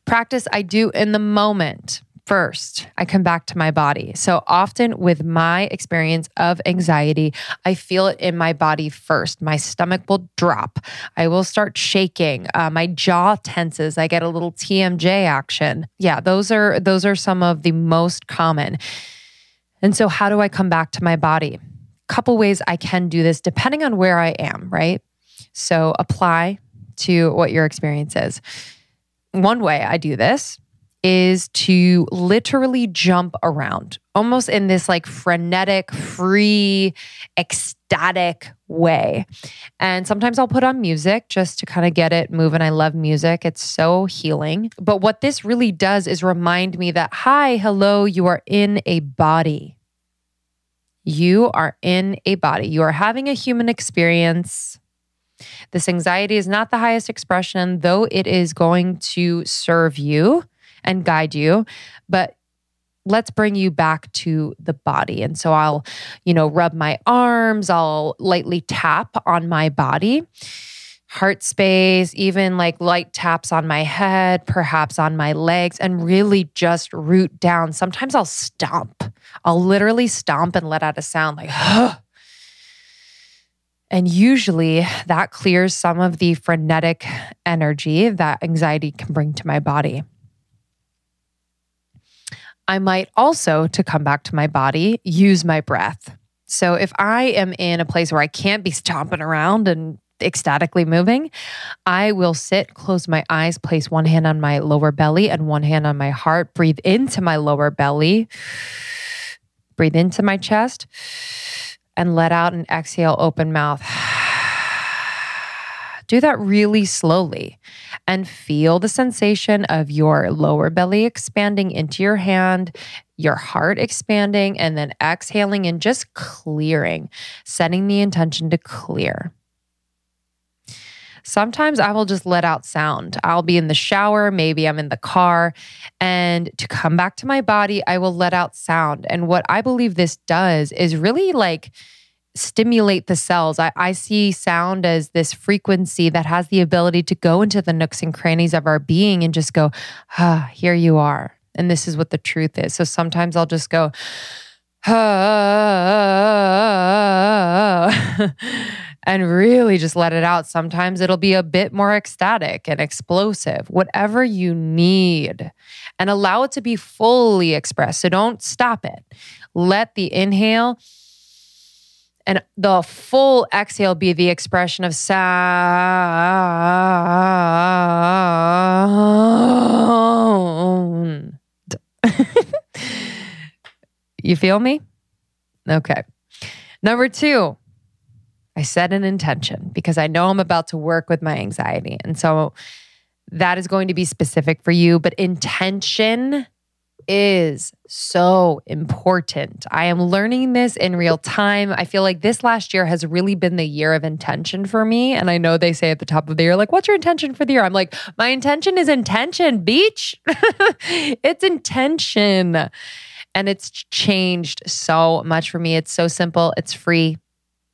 Practice I do in the moment first. I come back to my body. So often with my experience of anxiety, I feel it in my body first. My stomach will drop. I will start shaking. Uh, my jaw tenses. I get a little TMJ action. Yeah, those are those are some of the most common. And so how do I come back to my body? Couple ways I can do this depending on where I am, right? So apply to what your experience is. One way I do this is to literally jump around almost in this like frenetic, free, ecstatic way. And sometimes I'll put on music just to kind of get it moving. I love music, it's so healing. But what this really does is remind me that, hi, hello, you are in a body. You are in a body. You are having a human experience. This anxiety is not the highest expression, though it is going to serve you and guide you. But let's bring you back to the body. And so I'll, you know, rub my arms, I'll lightly tap on my body, heart space, even like light taps on my head, perhaps on my legs, and really just root down. Sometimes I'll stomp. I'll literally stomp and let out a sound like, huh. And usually that clears some of the frenetic energy that anxiety can bring to my body. I might also, to come back to my body, use my breath. So if I am in a place where I can't be stomping around and ecstatically moving, I will sit, close my eyes, place one hand on my lower belly and one hand on my heart, breathe into my lower belly, breathe into my chest, and let out an exhale, open mouth. Do that really slowly and feel the sensation of your lower belly expanding into your hand, your heart expanding, and then exhaling and just clearing, setting the intention to clear. Sometimes I will just let out sound. I'll be in the shower, maybe I'm in the car, and to come back to my body, I will let out sound. And what I believe this does is really like, stimulate the cells. I, I, see sound as this frequency that has the ability to go into the nooks and crannies of our being and just go, ah, here you are. And this is what the truth is. So sometimes I'll just go, ah, (laughs) and really just let it out. Sometimes it'll be a bit more ecstatic and explosive, whatever you need, and allow it to be fully expressed. So don't stop it. Let the inhale and the full exhale be the expression of sound. (laughs) you feel me? Okay. Number two, I set an intention because I know I'm about to work with my anxiety. And so that is going to be specific for you, but intention is so important. I am learning this in real time. I feel like this last year has really been the year of intention for me. And I know they say at the top of the year, like, what's your intention for the year? I'm like, my intention is intention, beach. (laughs) it's intention. And it's changed so much for me. It's so simple, it's free.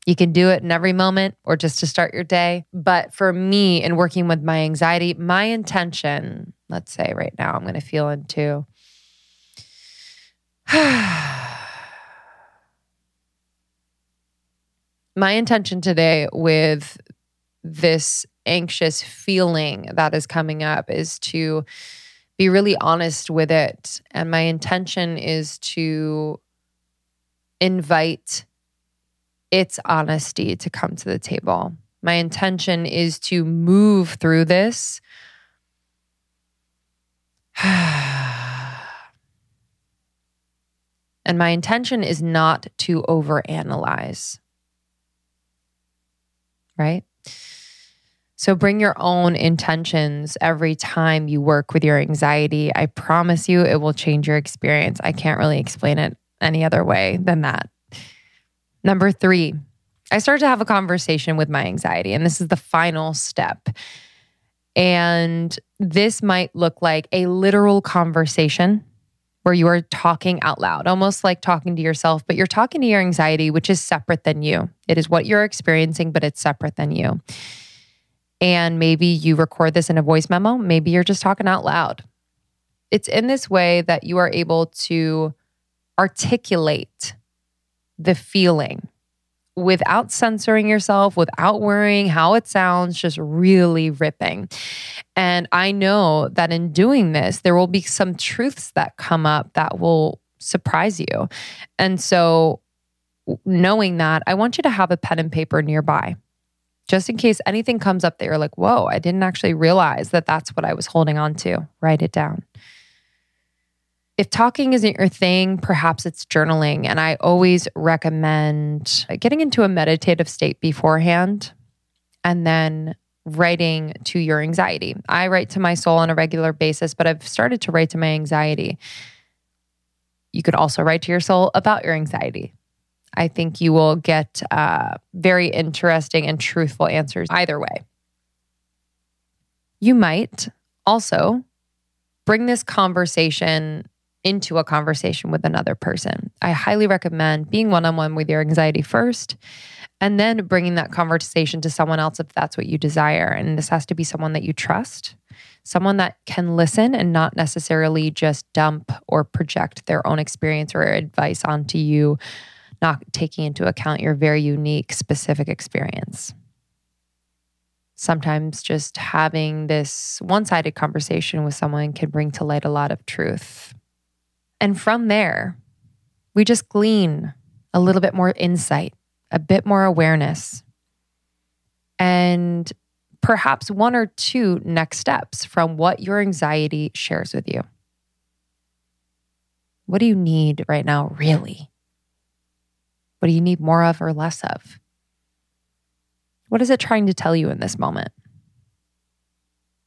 You can do it in every moment or just to start your day. But for me, in working with my anxiety, my intention, let's say right now, I'm going to feel into (sighs) My intention today with this anxious feeling that is coming up is to be really honest with it. And my intention is to invite its honesty to come to the table. My intention is to move through this. (sighs) (sighs) And my intention is not to overanalyze. Right? So bring your own intentions every time you work with your anxiety. I promise you it will change your experience. I can't really explain it any other way than that. Number three, I started to have a conversation with my anxiety, and this is the final step. And this might look like a literal conversation where you are talking out loud, almost like talking to yourself, but you're talking to your anxiety, which is separate than you. It is what you're experiencing, but it's separate than you. And maybe you record this in a voice memo. Maybe you're just talking out loud. It's in this way that you are able to articulate the feeling without censoring yourself, without worrying how it sounds, just really ripping. And I know that in doing this, there will be some truths that come up that will surprise you. And so, knowing that, I want you to have a pen and paper nearby. Just in case anything comes up that you're like, whoa, I didn't actually realize that that's what I was holding on to. Write it down if talking isn't your thing, perhaps it's journaling. And I always recommend getting into a meditative state beforehand and then writing to your anxiety. I write to my soul on a regular basis, but I've started to write to my anxiety. You could also write to your soul about your anxiety. I think you will get uh, very interesting and truthful answers either way. You might also bring this conversation into a conversation with another person. I highly recommend being one on one with your anxiety first and then bringing that conversation to someone else if that's what you desire. And this has to be someone that you trust, someone that can listen and not necessarily just dump or project their own experience or advice onto you, not taking into account your very unique, specific experience. Sometimes just having this one sided conversation with someone can bring to light a lot of truth and from there, we just glean a little bit more insight, a bit more awareness, and perhaps one or two next steps from what your anxiety shares with you. What do you need right now, really? What do you need more of or less of? What is it trying to tell you in this moment?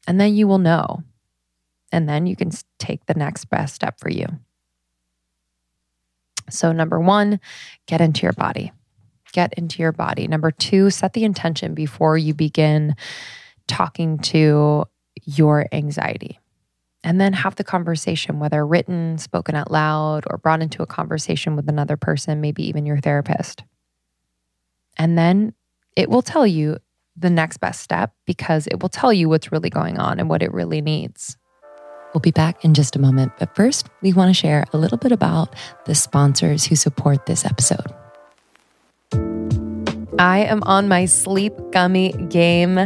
And then you will know. And then you can take the next best step for you. So, number one, get into your body. Get into your body. Number two, set the intention before you begin talking to your anxiety. And then have the conversation, whether written, spoken out loud, or brought into a conversation with another person, maybe even your therapist. And then it will tell you the next best step because it will tell you what's really going on and what it really needs. We'll be back in just a moment, but first, we want to share a little bit about the sponsors who support this episode. I am on my sleep gummy game.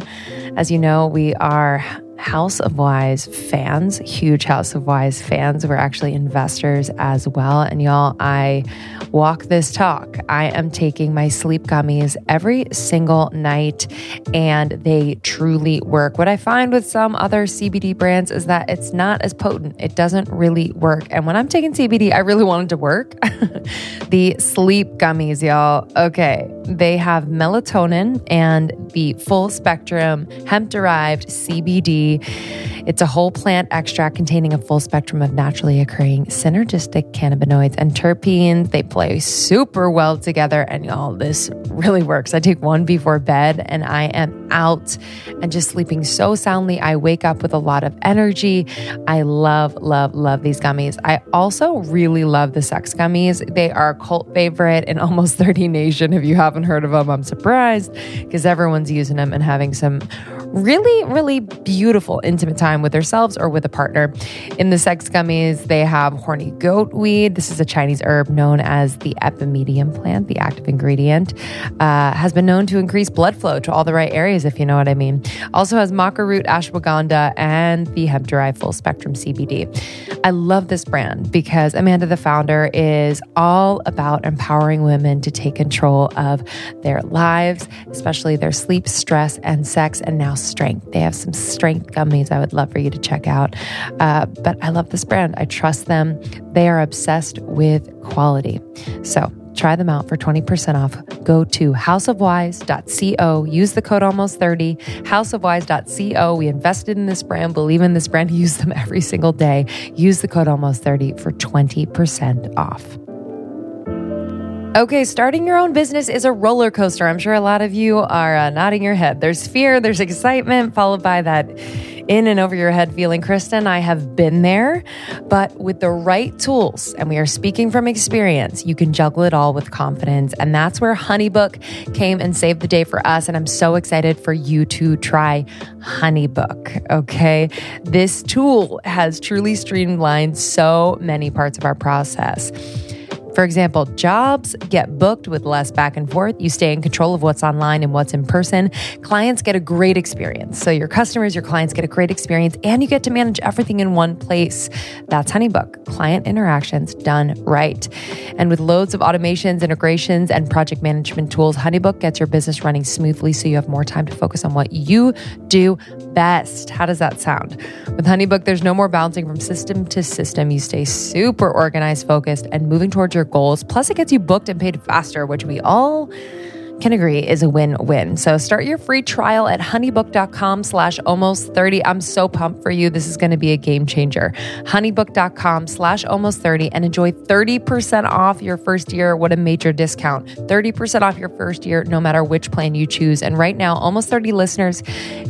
As you know, we are House of Wise fans, huge House of Wise fans. We're actually investors as well. And y'all, I walk this talk. I am taking my sleep gummies every single night and they truly work. What I find with some other CBD brands is that it's not as potent, it doesn't really work. And when I'm taking CBD, I really want it to work. (laughs) the sleep gummies, y'all, okay, they have melatonin and the full spectrum hemp derived CBD it's a whole plant extract containing a full spectrum of naturally occurring synergistic cannabinoids and terpenes. They play super well together, and y'all, this really works. I take one before bed and I am out and just sleeping so soundly. I wake up with a lot of energy. I love, love, love these gummies. I also really love the sex gummies. They are a cult favorite in almost (laughs) 30 nation. If you haven't heard of them, I'm surprised because everyone's using them and having some really, really beautiful intimate time with themselves or with a partner. In the sex gummies, they have horny goat weed. This is a Chinese herb known as the epimedium plant. The active ingredient uh, has been known to increase blood flow to all the right areas, if you know what I mean. Also has maca root, ashwagandha, and the hemp derived full spectrum CBD. I love this brand because Amanda, the founder, is all about empowering women to take control of their lives, especially their sleep, stress, and sex, and now strength. They have some strength gummies I would love for you to check out. Uh, but I love this brand. I trust them. They are obsessed with quality. So, Try them out for 20% off. Go to houseofwise.co. Use the code almost30. Houseofwise.co. We invested in this brand, believe in this brand, (laughs) use them every single day. Use the code almost30 for 20% off. Okay, starting your own business is a roller coaster. I'm sure a lot of you are uh, nodding your head. There's fear, there's excitement, followed by that in and over your head feeling. Kristen, I have been there, but with the right tools, and we are speaking from experience, you can juggle it all with confidence. And that's where Honeybook came and saved the day for us. And I'm so excited for you to try Honeybook. Okay. This tool has truly streamlined so many parts of our process. For example, jobs get booked with less back and forth. You stay in control of what's online and what's in person. Clients get a great experience. So your customers, your clients get a great experience and you get to manage everything in one place. That's Honeybook, client interactions done right. And with loads of automations, integrations, and project management tools, Honeybook gets your business running smoothly so you have more time to focus on what you do best. How does that sound? With Honeybook, there's no more bouncing from system to system. You stay super organized, focused, and moving towards your goals. Plus, it gets you booked and paid faster, which we all can agree is a win-win. So start your free trial at honeybook.com slash almost 30. I'm so pumped for you. This is going to be a game changer. Honeybook.com slash almost 30 and enjoy 30% off your first year. What a major discount. 30% off your first year, no matter which plan you choose. And right now, almost 30 listeners,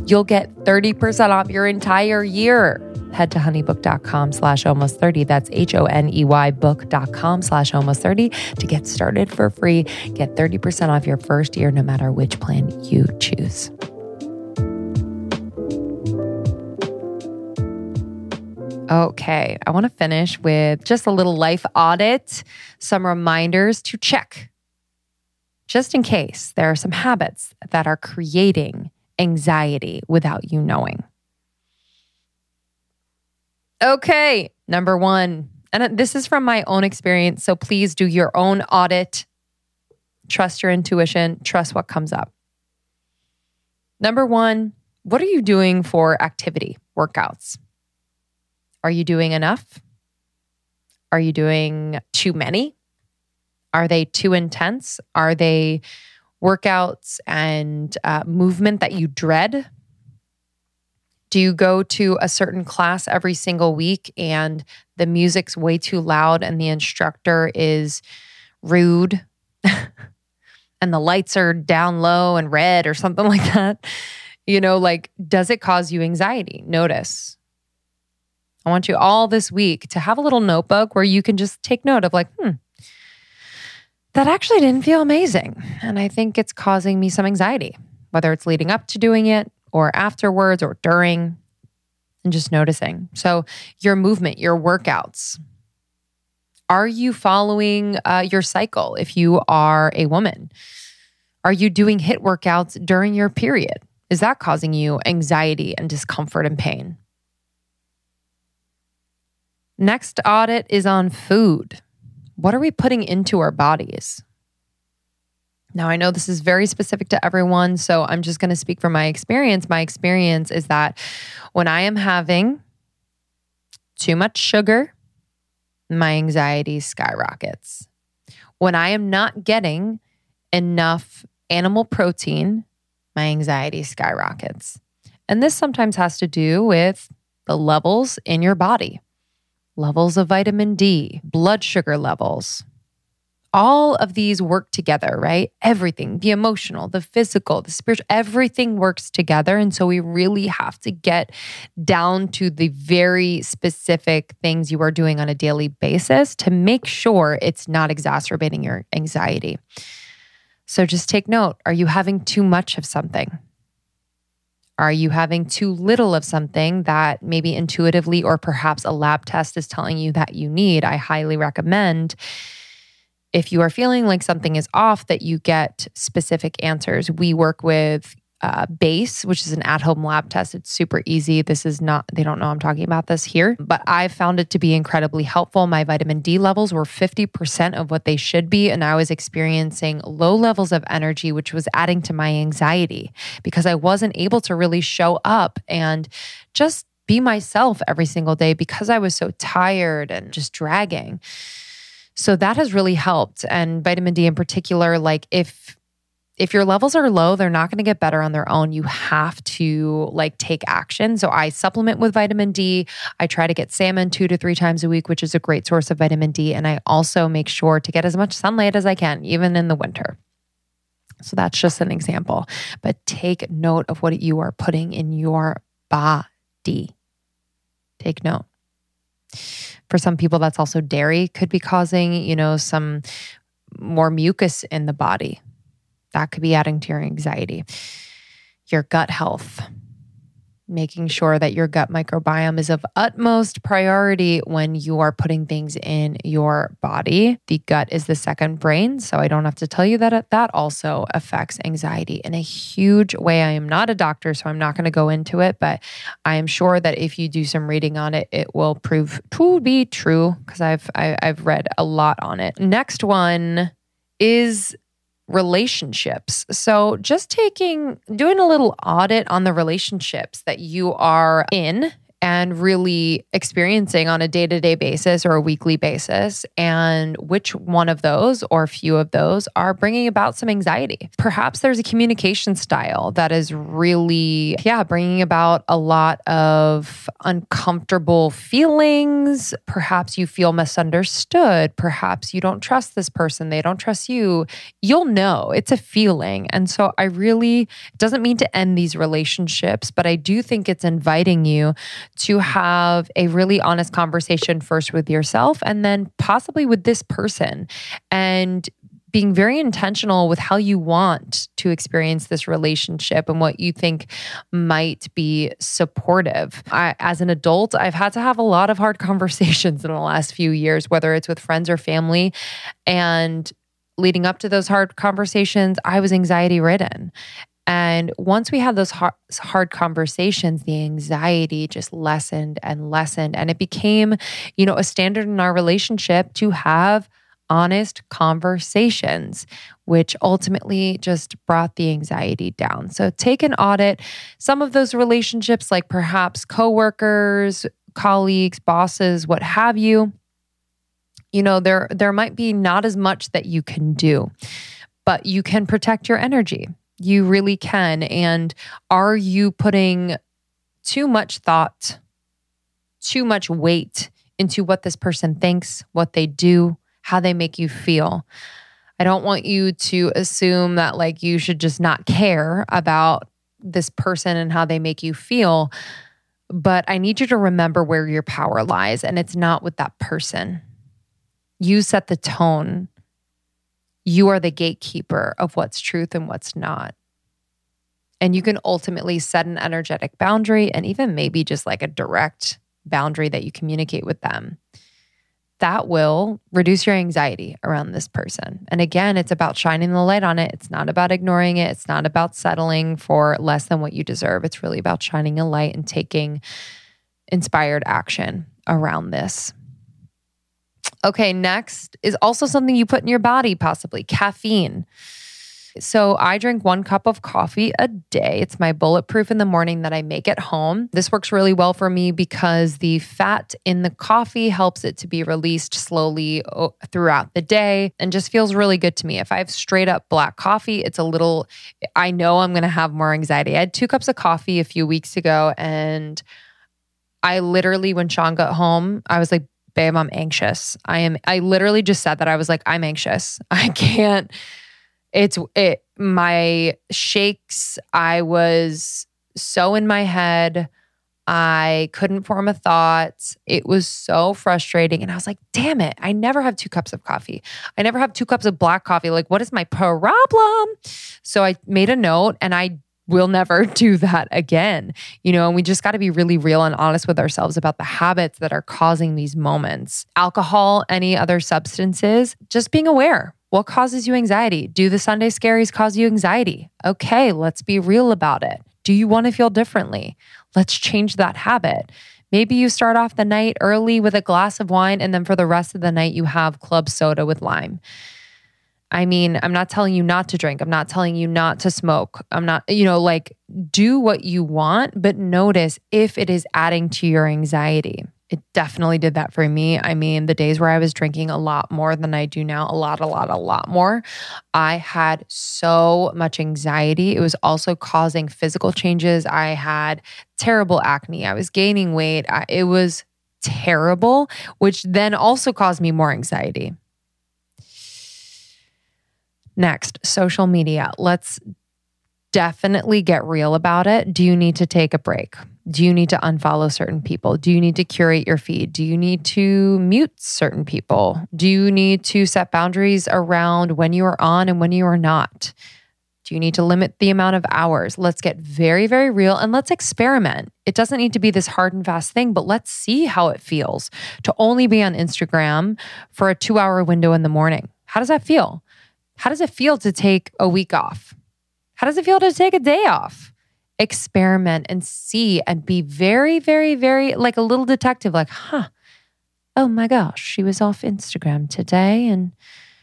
you'll get 30% off your entire year head to honeybook.com slash almost 30. That's H O N E Y book.com slash almost 30 to get started for free. Get 30% off your first year, no matter which plan you choose. Okay, I want to finish with just a little life audit, some reminders to check, just in case there are some habits that are creating anxiety without you knowing. Okay, number one. And this is from my own experience. So please do your own audit. Trust your intuition, trust what comes up. Number one, what are you doing for activity, workouts? Are you doing enough? Are you doing too many? Are they too intense? Are they workouts and uh, movement that you dread? Do you go to a certain class every single week and the music's way too loud and the instructor is rude (laughs) and the lights are down low and red or something (laughs) like that? You know, like, does it cause you anxiety? Notice. I want you all this week to have a little notebook where you can just take note of, like, hmm, that actually didn't feel amazing. And I think it's causing me some anxiety, whether it's leading up to doing it or afterwards or during, and just noticing. So, your movement, your workouts. Are you following uh, your cycle if you are a woman? Are you doing HIIT workouts during your period? Is that causing you anxiety and discomfort and pain? Next audit is on food. What are we putting into our bodies? Now, I know this is very specific to everyone, so I'm just going to speak from my experience. My experience is that when I am having too much sugar, my anxiety skyrockets. When I am not getting enough animal protein, my anxiety skyrockets. And this sometimes has to do with the levels in your body levels of vitamin D, blood sugar levels. All of these work together, right? Everything, the emotional, the physical, the spiritual, everything works together. And so we really have to get down to the very specific things you are doing on a daily basis to make sure it's not exacerbating your anxiety. So just take note are you having too much of something? Are you having too little of something that maybe intuitively or perhaps a lab test is telling you that you need? I highly recommend if you are feeling like something is off that you get specific answers. We work with uh, base, which is an at home lab test. It's super easy. This is not, they don't know I'm talking about this here, but I found it to be incredibly helpful. My vitamin D levels were 50% of what they should be. And I was experiencing low levels of energy, which was adding to my anxiety because I wasn't able to really show up and just be myself every single day because I was so tired and just dragging. So that has really helped. And vitamin D in particular, like if, if your levels are low, they're not going to get better on their own. You have to like take action. So I supplement with vitamin D. I try to get salmon two to three times a week, which is a great source of vitamin D. And I also make sure to get as much sunlight as I can, even in the winter. So that's just an example. But take note of what you are putting in your body. Take note. For some people, that's also dairy could be causing, you know, some more mucus in the body that could be adding to your anxiety. Your gut health, making sure that your gut microbiome is of utmost priority when you are putting things in your body. The gut is the second brain, so I don't have to tell you that that also affects anxiety in a huge way. I am not a doctor, so I'm not going to go into it, but I am sure that if you do some reading on it, it will prove to be true because I've I, have i have read a lot on it. Next one is relationships. So, just taking, doing a little audit on the relationships that you are in and really experiencing on a day to day basis or a weekly basis, and which one of those or few of those are bringing about some anxiety. Perhaps there's a communication style that is really, yeah, bringing about a lot of uncomfortable feelings. Perhaps you feel misunderstood. Perhaps you don't trust this person, they don't trust you. You'll know it's a feeling. And so I really, doesn't mean to end these relationships, but I do think it's inviting you to have a really honest conversation first with yourself and then possibly with this person and being very intentional with how you want to experience this relationship and what you think might be supportive. I, as an adult, I've had to have a lot of hard (laughs) conversations in the last few years, whether it's with friends or family. And leading up to those hard conversations, I was anxiety ridden. And once we had those hard, hard, conversations, the anxiety just lessened and lessened. And it became, you know, a standard in our relationship to have honest conversations, which ultimately just brought the anxiety down. So take an audit. Some of those relationships, like perhaps coworkers, colleagues, bosses, what have you, you know, there there might be not as much that you can do, but you can protect your energy. You really can. And are you putting too much thought, too much weight into what this person thinks, what they do, how they make you feel? I don't want you to assume that like you should just not care about this person and how they make you feel. But I need you to remember where your power lies, and it's not with that person. You set the tone. You are the gatekeeper of what's truth and what's not. And you can ultimately set an energetic boundary and even maybe just like a direct boundary that you communicate with them. That will reduce your anxiety around this person. And again, it's about shining the light on it. It's not about ignoring it. It's not about settling for less than what you deserve. It's really about shining a light and taking inspired action around this. Okay, next is also something you put in your body, possibly caffeine. So I drink one cup of coffee a day. It's my bulletproof in the morning that I make at home. This works really well for me because the fat in the coffee helps it to be released slowly throughout the day and just feels really good to me. If I have straight up black coffee, it's a little, I know I'm going to have more anxiety. I had two cups of coffee a few weeks ago and I literally, when Sean got home, I was like, babe, I'm anxious. I am, I literally just said that. I was like, I'm anxious. (laughs) I can't it's it my shakes i was so in my head. I couldn't form a thought. It was so frustrating. And i was like damn it. I never have two cups of coffee. I never have two cups of black coffee. Like what is my problem? So i made a note and i will never (laughs) do that again. You know, and we just got to be really real and honest with ourselves about the habits that are causing these moments. Alcohol, any other substances, just being aware. What causes you anxiety? Do the Sunday scaries cause you anxiety? Okay, let's be real about it. Do you want to feel differently? Let's change that habit. Maybe you start off the night early with a glass of wine, and then for the rest of the night, you have club soda with lime. I mean, I'm not telling you not to drink. I'm not telling you not to smoke. I'm not, you know, like do what you want, but notice if it is adding to your anxiety it definitely did that for me. I mean, the days where I was drinking a lot more than I do now, a lot, a lot, a lot more, I had so much anxiety. It was also causing physical changes. I had terrible acne. I was gaining weight. I, it was terrible, which then also caused me more anxiety. Next, social media. Let's definitely get real about it. Do you need to take a break? Do you need to unfollow certain people? Do you need to curate your feed? Do you need to mute certain people? Do you need to set boundaries around when you are on and when you are not? Do you need to limit the amount of hours? Let's get very, very real and let's experiment. It doesn't need to be this hard and fast thing, but let's see how it feels to only be on Instagram for a two hour window in the morning. How does that feel? How does it feel to take a week off? How does it feel to take a day off? experiment and see and be very, very, very like a little detective, like, huh, oh my gosh, she was off Instagram today and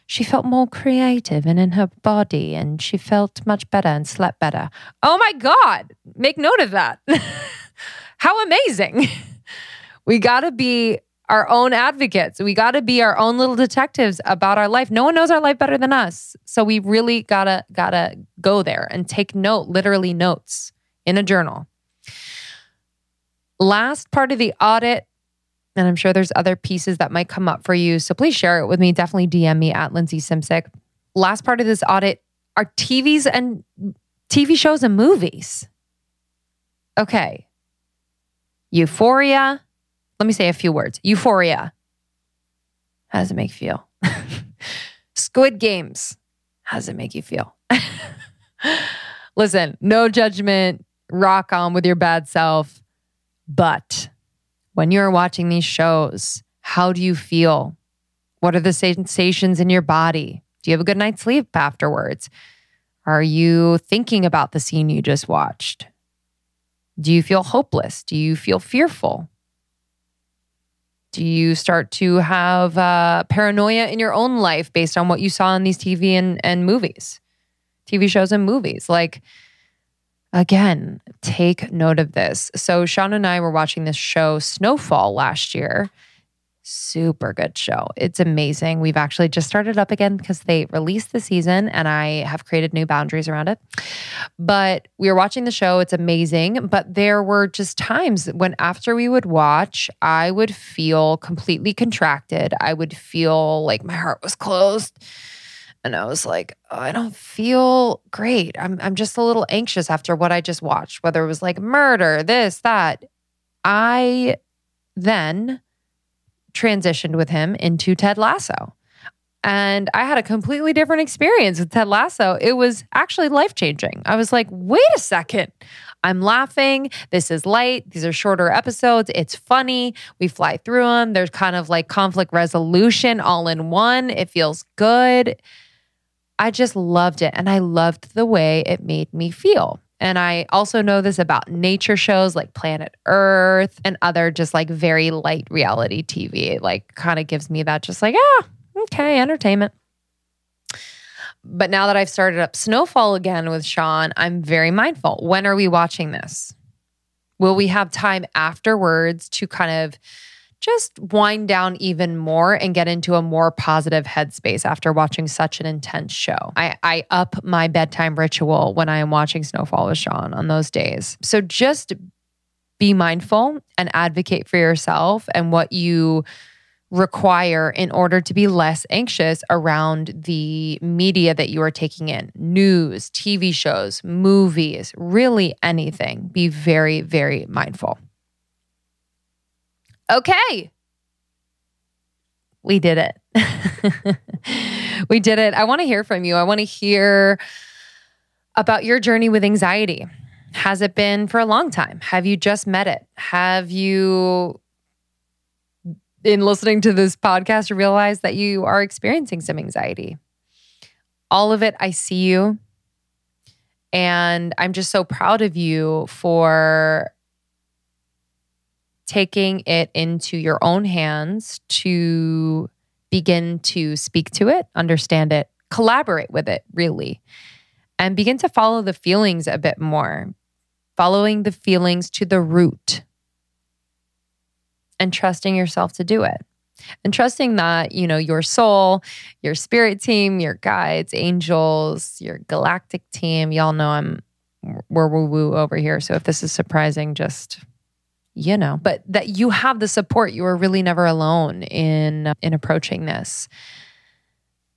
she felt more creative and in her body and she felt much better and slept better. Oh my God, make note of that. (laughs) How amazing. (laughs) we got to be our own advocates. We got to be our own little detectives about our life. No one knows our life better than us. So we really got to got to go there and take note, literally notes in a journal. Last part of the audit, and I'm sure there's other pieces that might come up for you. So please share it with me. Definitely DM me at Lindsey Simcik. Last part of this audit are TVs and TV shows and movies. Okay. Euphoria. Let me say a few words. Euphoria. How does it make you feel? (laughs) Squid Games. How does it make you feel? (laughs) Listen, no judgment rock on with your bad self. But when you're watching these shows, how do you feel? What are the sensations in your body? Do you have a good night's sleep afterwards? Are you thinking about the scene you just watched? Do you feel hopeless? Do you feel fearful? Do you start to have uh, paranoia in your own life based on what you saw in these TV and, and movies, TV shows and movies? Like, Again, take note of this. So, Sean and I were watching this show, Snowfall, last year. Super good show. It's amazing. We've actually just started up again because they released the season and I have created new boundaries around it. But we were watching the show. It's amazing. But there were just times when after we would watch, I would feel completely contracted. I would feel like my heart was closed. And I was like, oh, I don't feel great. I'm I'm just a little anxious after what I just watched, whether it was like murder, this, that. I then transitioned with him into Ted Lasso. And I had a completely different experience with Ted Lasso. It was actually life changing. I was like, wait a second. I'm laughing. This is light. These are shorter episodes. It's funny. We fly through them. There's kind of like conflict resolution all in one. It feels good. I just loved it. And I loved the way it made me feel. And I also know this about nature shows like Planet Earth and other just like very light reality TV. It like kind of gives me that just like, ah, okay, entertainment. But now that I've started up Snowfall again with Sean, I'm very mindful. When are we watching this? Will we have time afterwards to kind of just wind down even more and get into a more positive headspace after watching such an intense show. I, I up my bedtime ritual when I am watching Snowfall with Sean on those days. So just be mindful and advocate for yourself and what you require in order to be less anxious around the media that you are taking in news, TV shows, movies, really anything. Be very, very mindful. Okay. We did it. (laughs) we did it. I want to hear from you. I want to hear about your journey with anxiety. Has it been for a long time? Have you just met it? Have you, in listening to this podcast, realized that you are experiencing some anxiety? All of it, I see you. And I'm just so proud of you for taking it into your own hands to begin to speak to it, understand it, collaborate with it, really, and begin to follow the feelings a bit more, following the feelings to the root and trusting yourself to do it. And trusting that, you know, your soul, your spirit team, your guides, angels, your galactic team, y'all know I'm we're woo woo over here. So if this is surprising, just you know, but that you have the support. You are really never alone in in approaching this.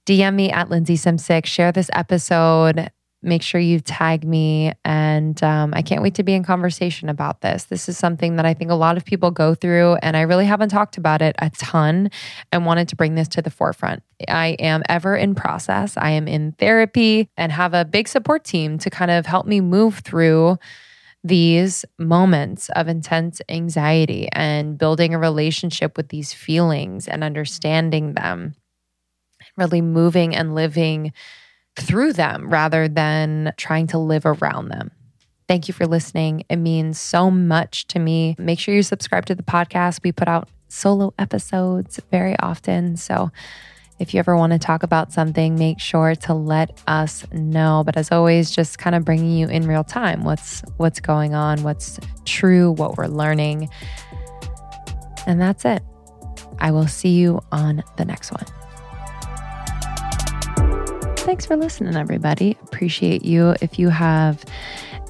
DM me at Lindsey Simcik. Share this episode. Make sure you tag me. And um, I can't wait to be in conversation about this. This is something that I think a lot of people go through, and I really haven't talked about it a ton and wanted to bring this to the forefront. I am ever in process. I am in therapy and have a big support team to kind of help me move through these moments of intense anxiety and building a relationship with these feelings and understanding them, really moving and living through them rather than trying to live around them. Thank you for listening. It means so much to me. Make sure you subscribe to the podcast. We put out solo episodes very often. So, if you ever want to talk about something, make sure to let us know. But as always, just kind of bringing you in real time what's what's going on, what's true, what we're learning. And that's it. I will see you on the next one. Thanks for listening, everybody. Appreciate you. If you have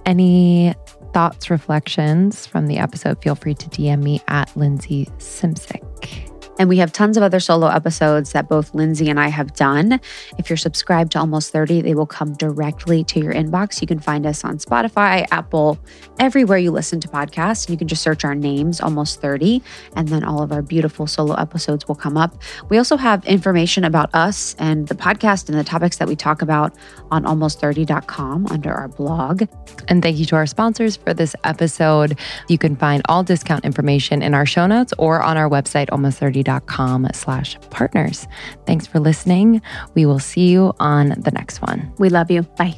any thoughts, reflections from the episode, feel free to DM me at Lindsey Simcik. And we have tons of other solo episodes that both Lindsey and I have done. If you're subscribed to Almost 30, they will come directly to your inbox. You can find us on Spotify, Apple, everywhere you listen to podcasts. You can just search our names, Almost 30, and then all of our beautiful solo episodes will come up. We also have information about us and the podcast and the topics that we talk about on almost30.com under our blog. And thank you to our sponsors for this episode. You can find all discount information in our show notes or on our website, almost30.com com slash partners. Thanks for listening. We will see you on the next one. We love you. Bye.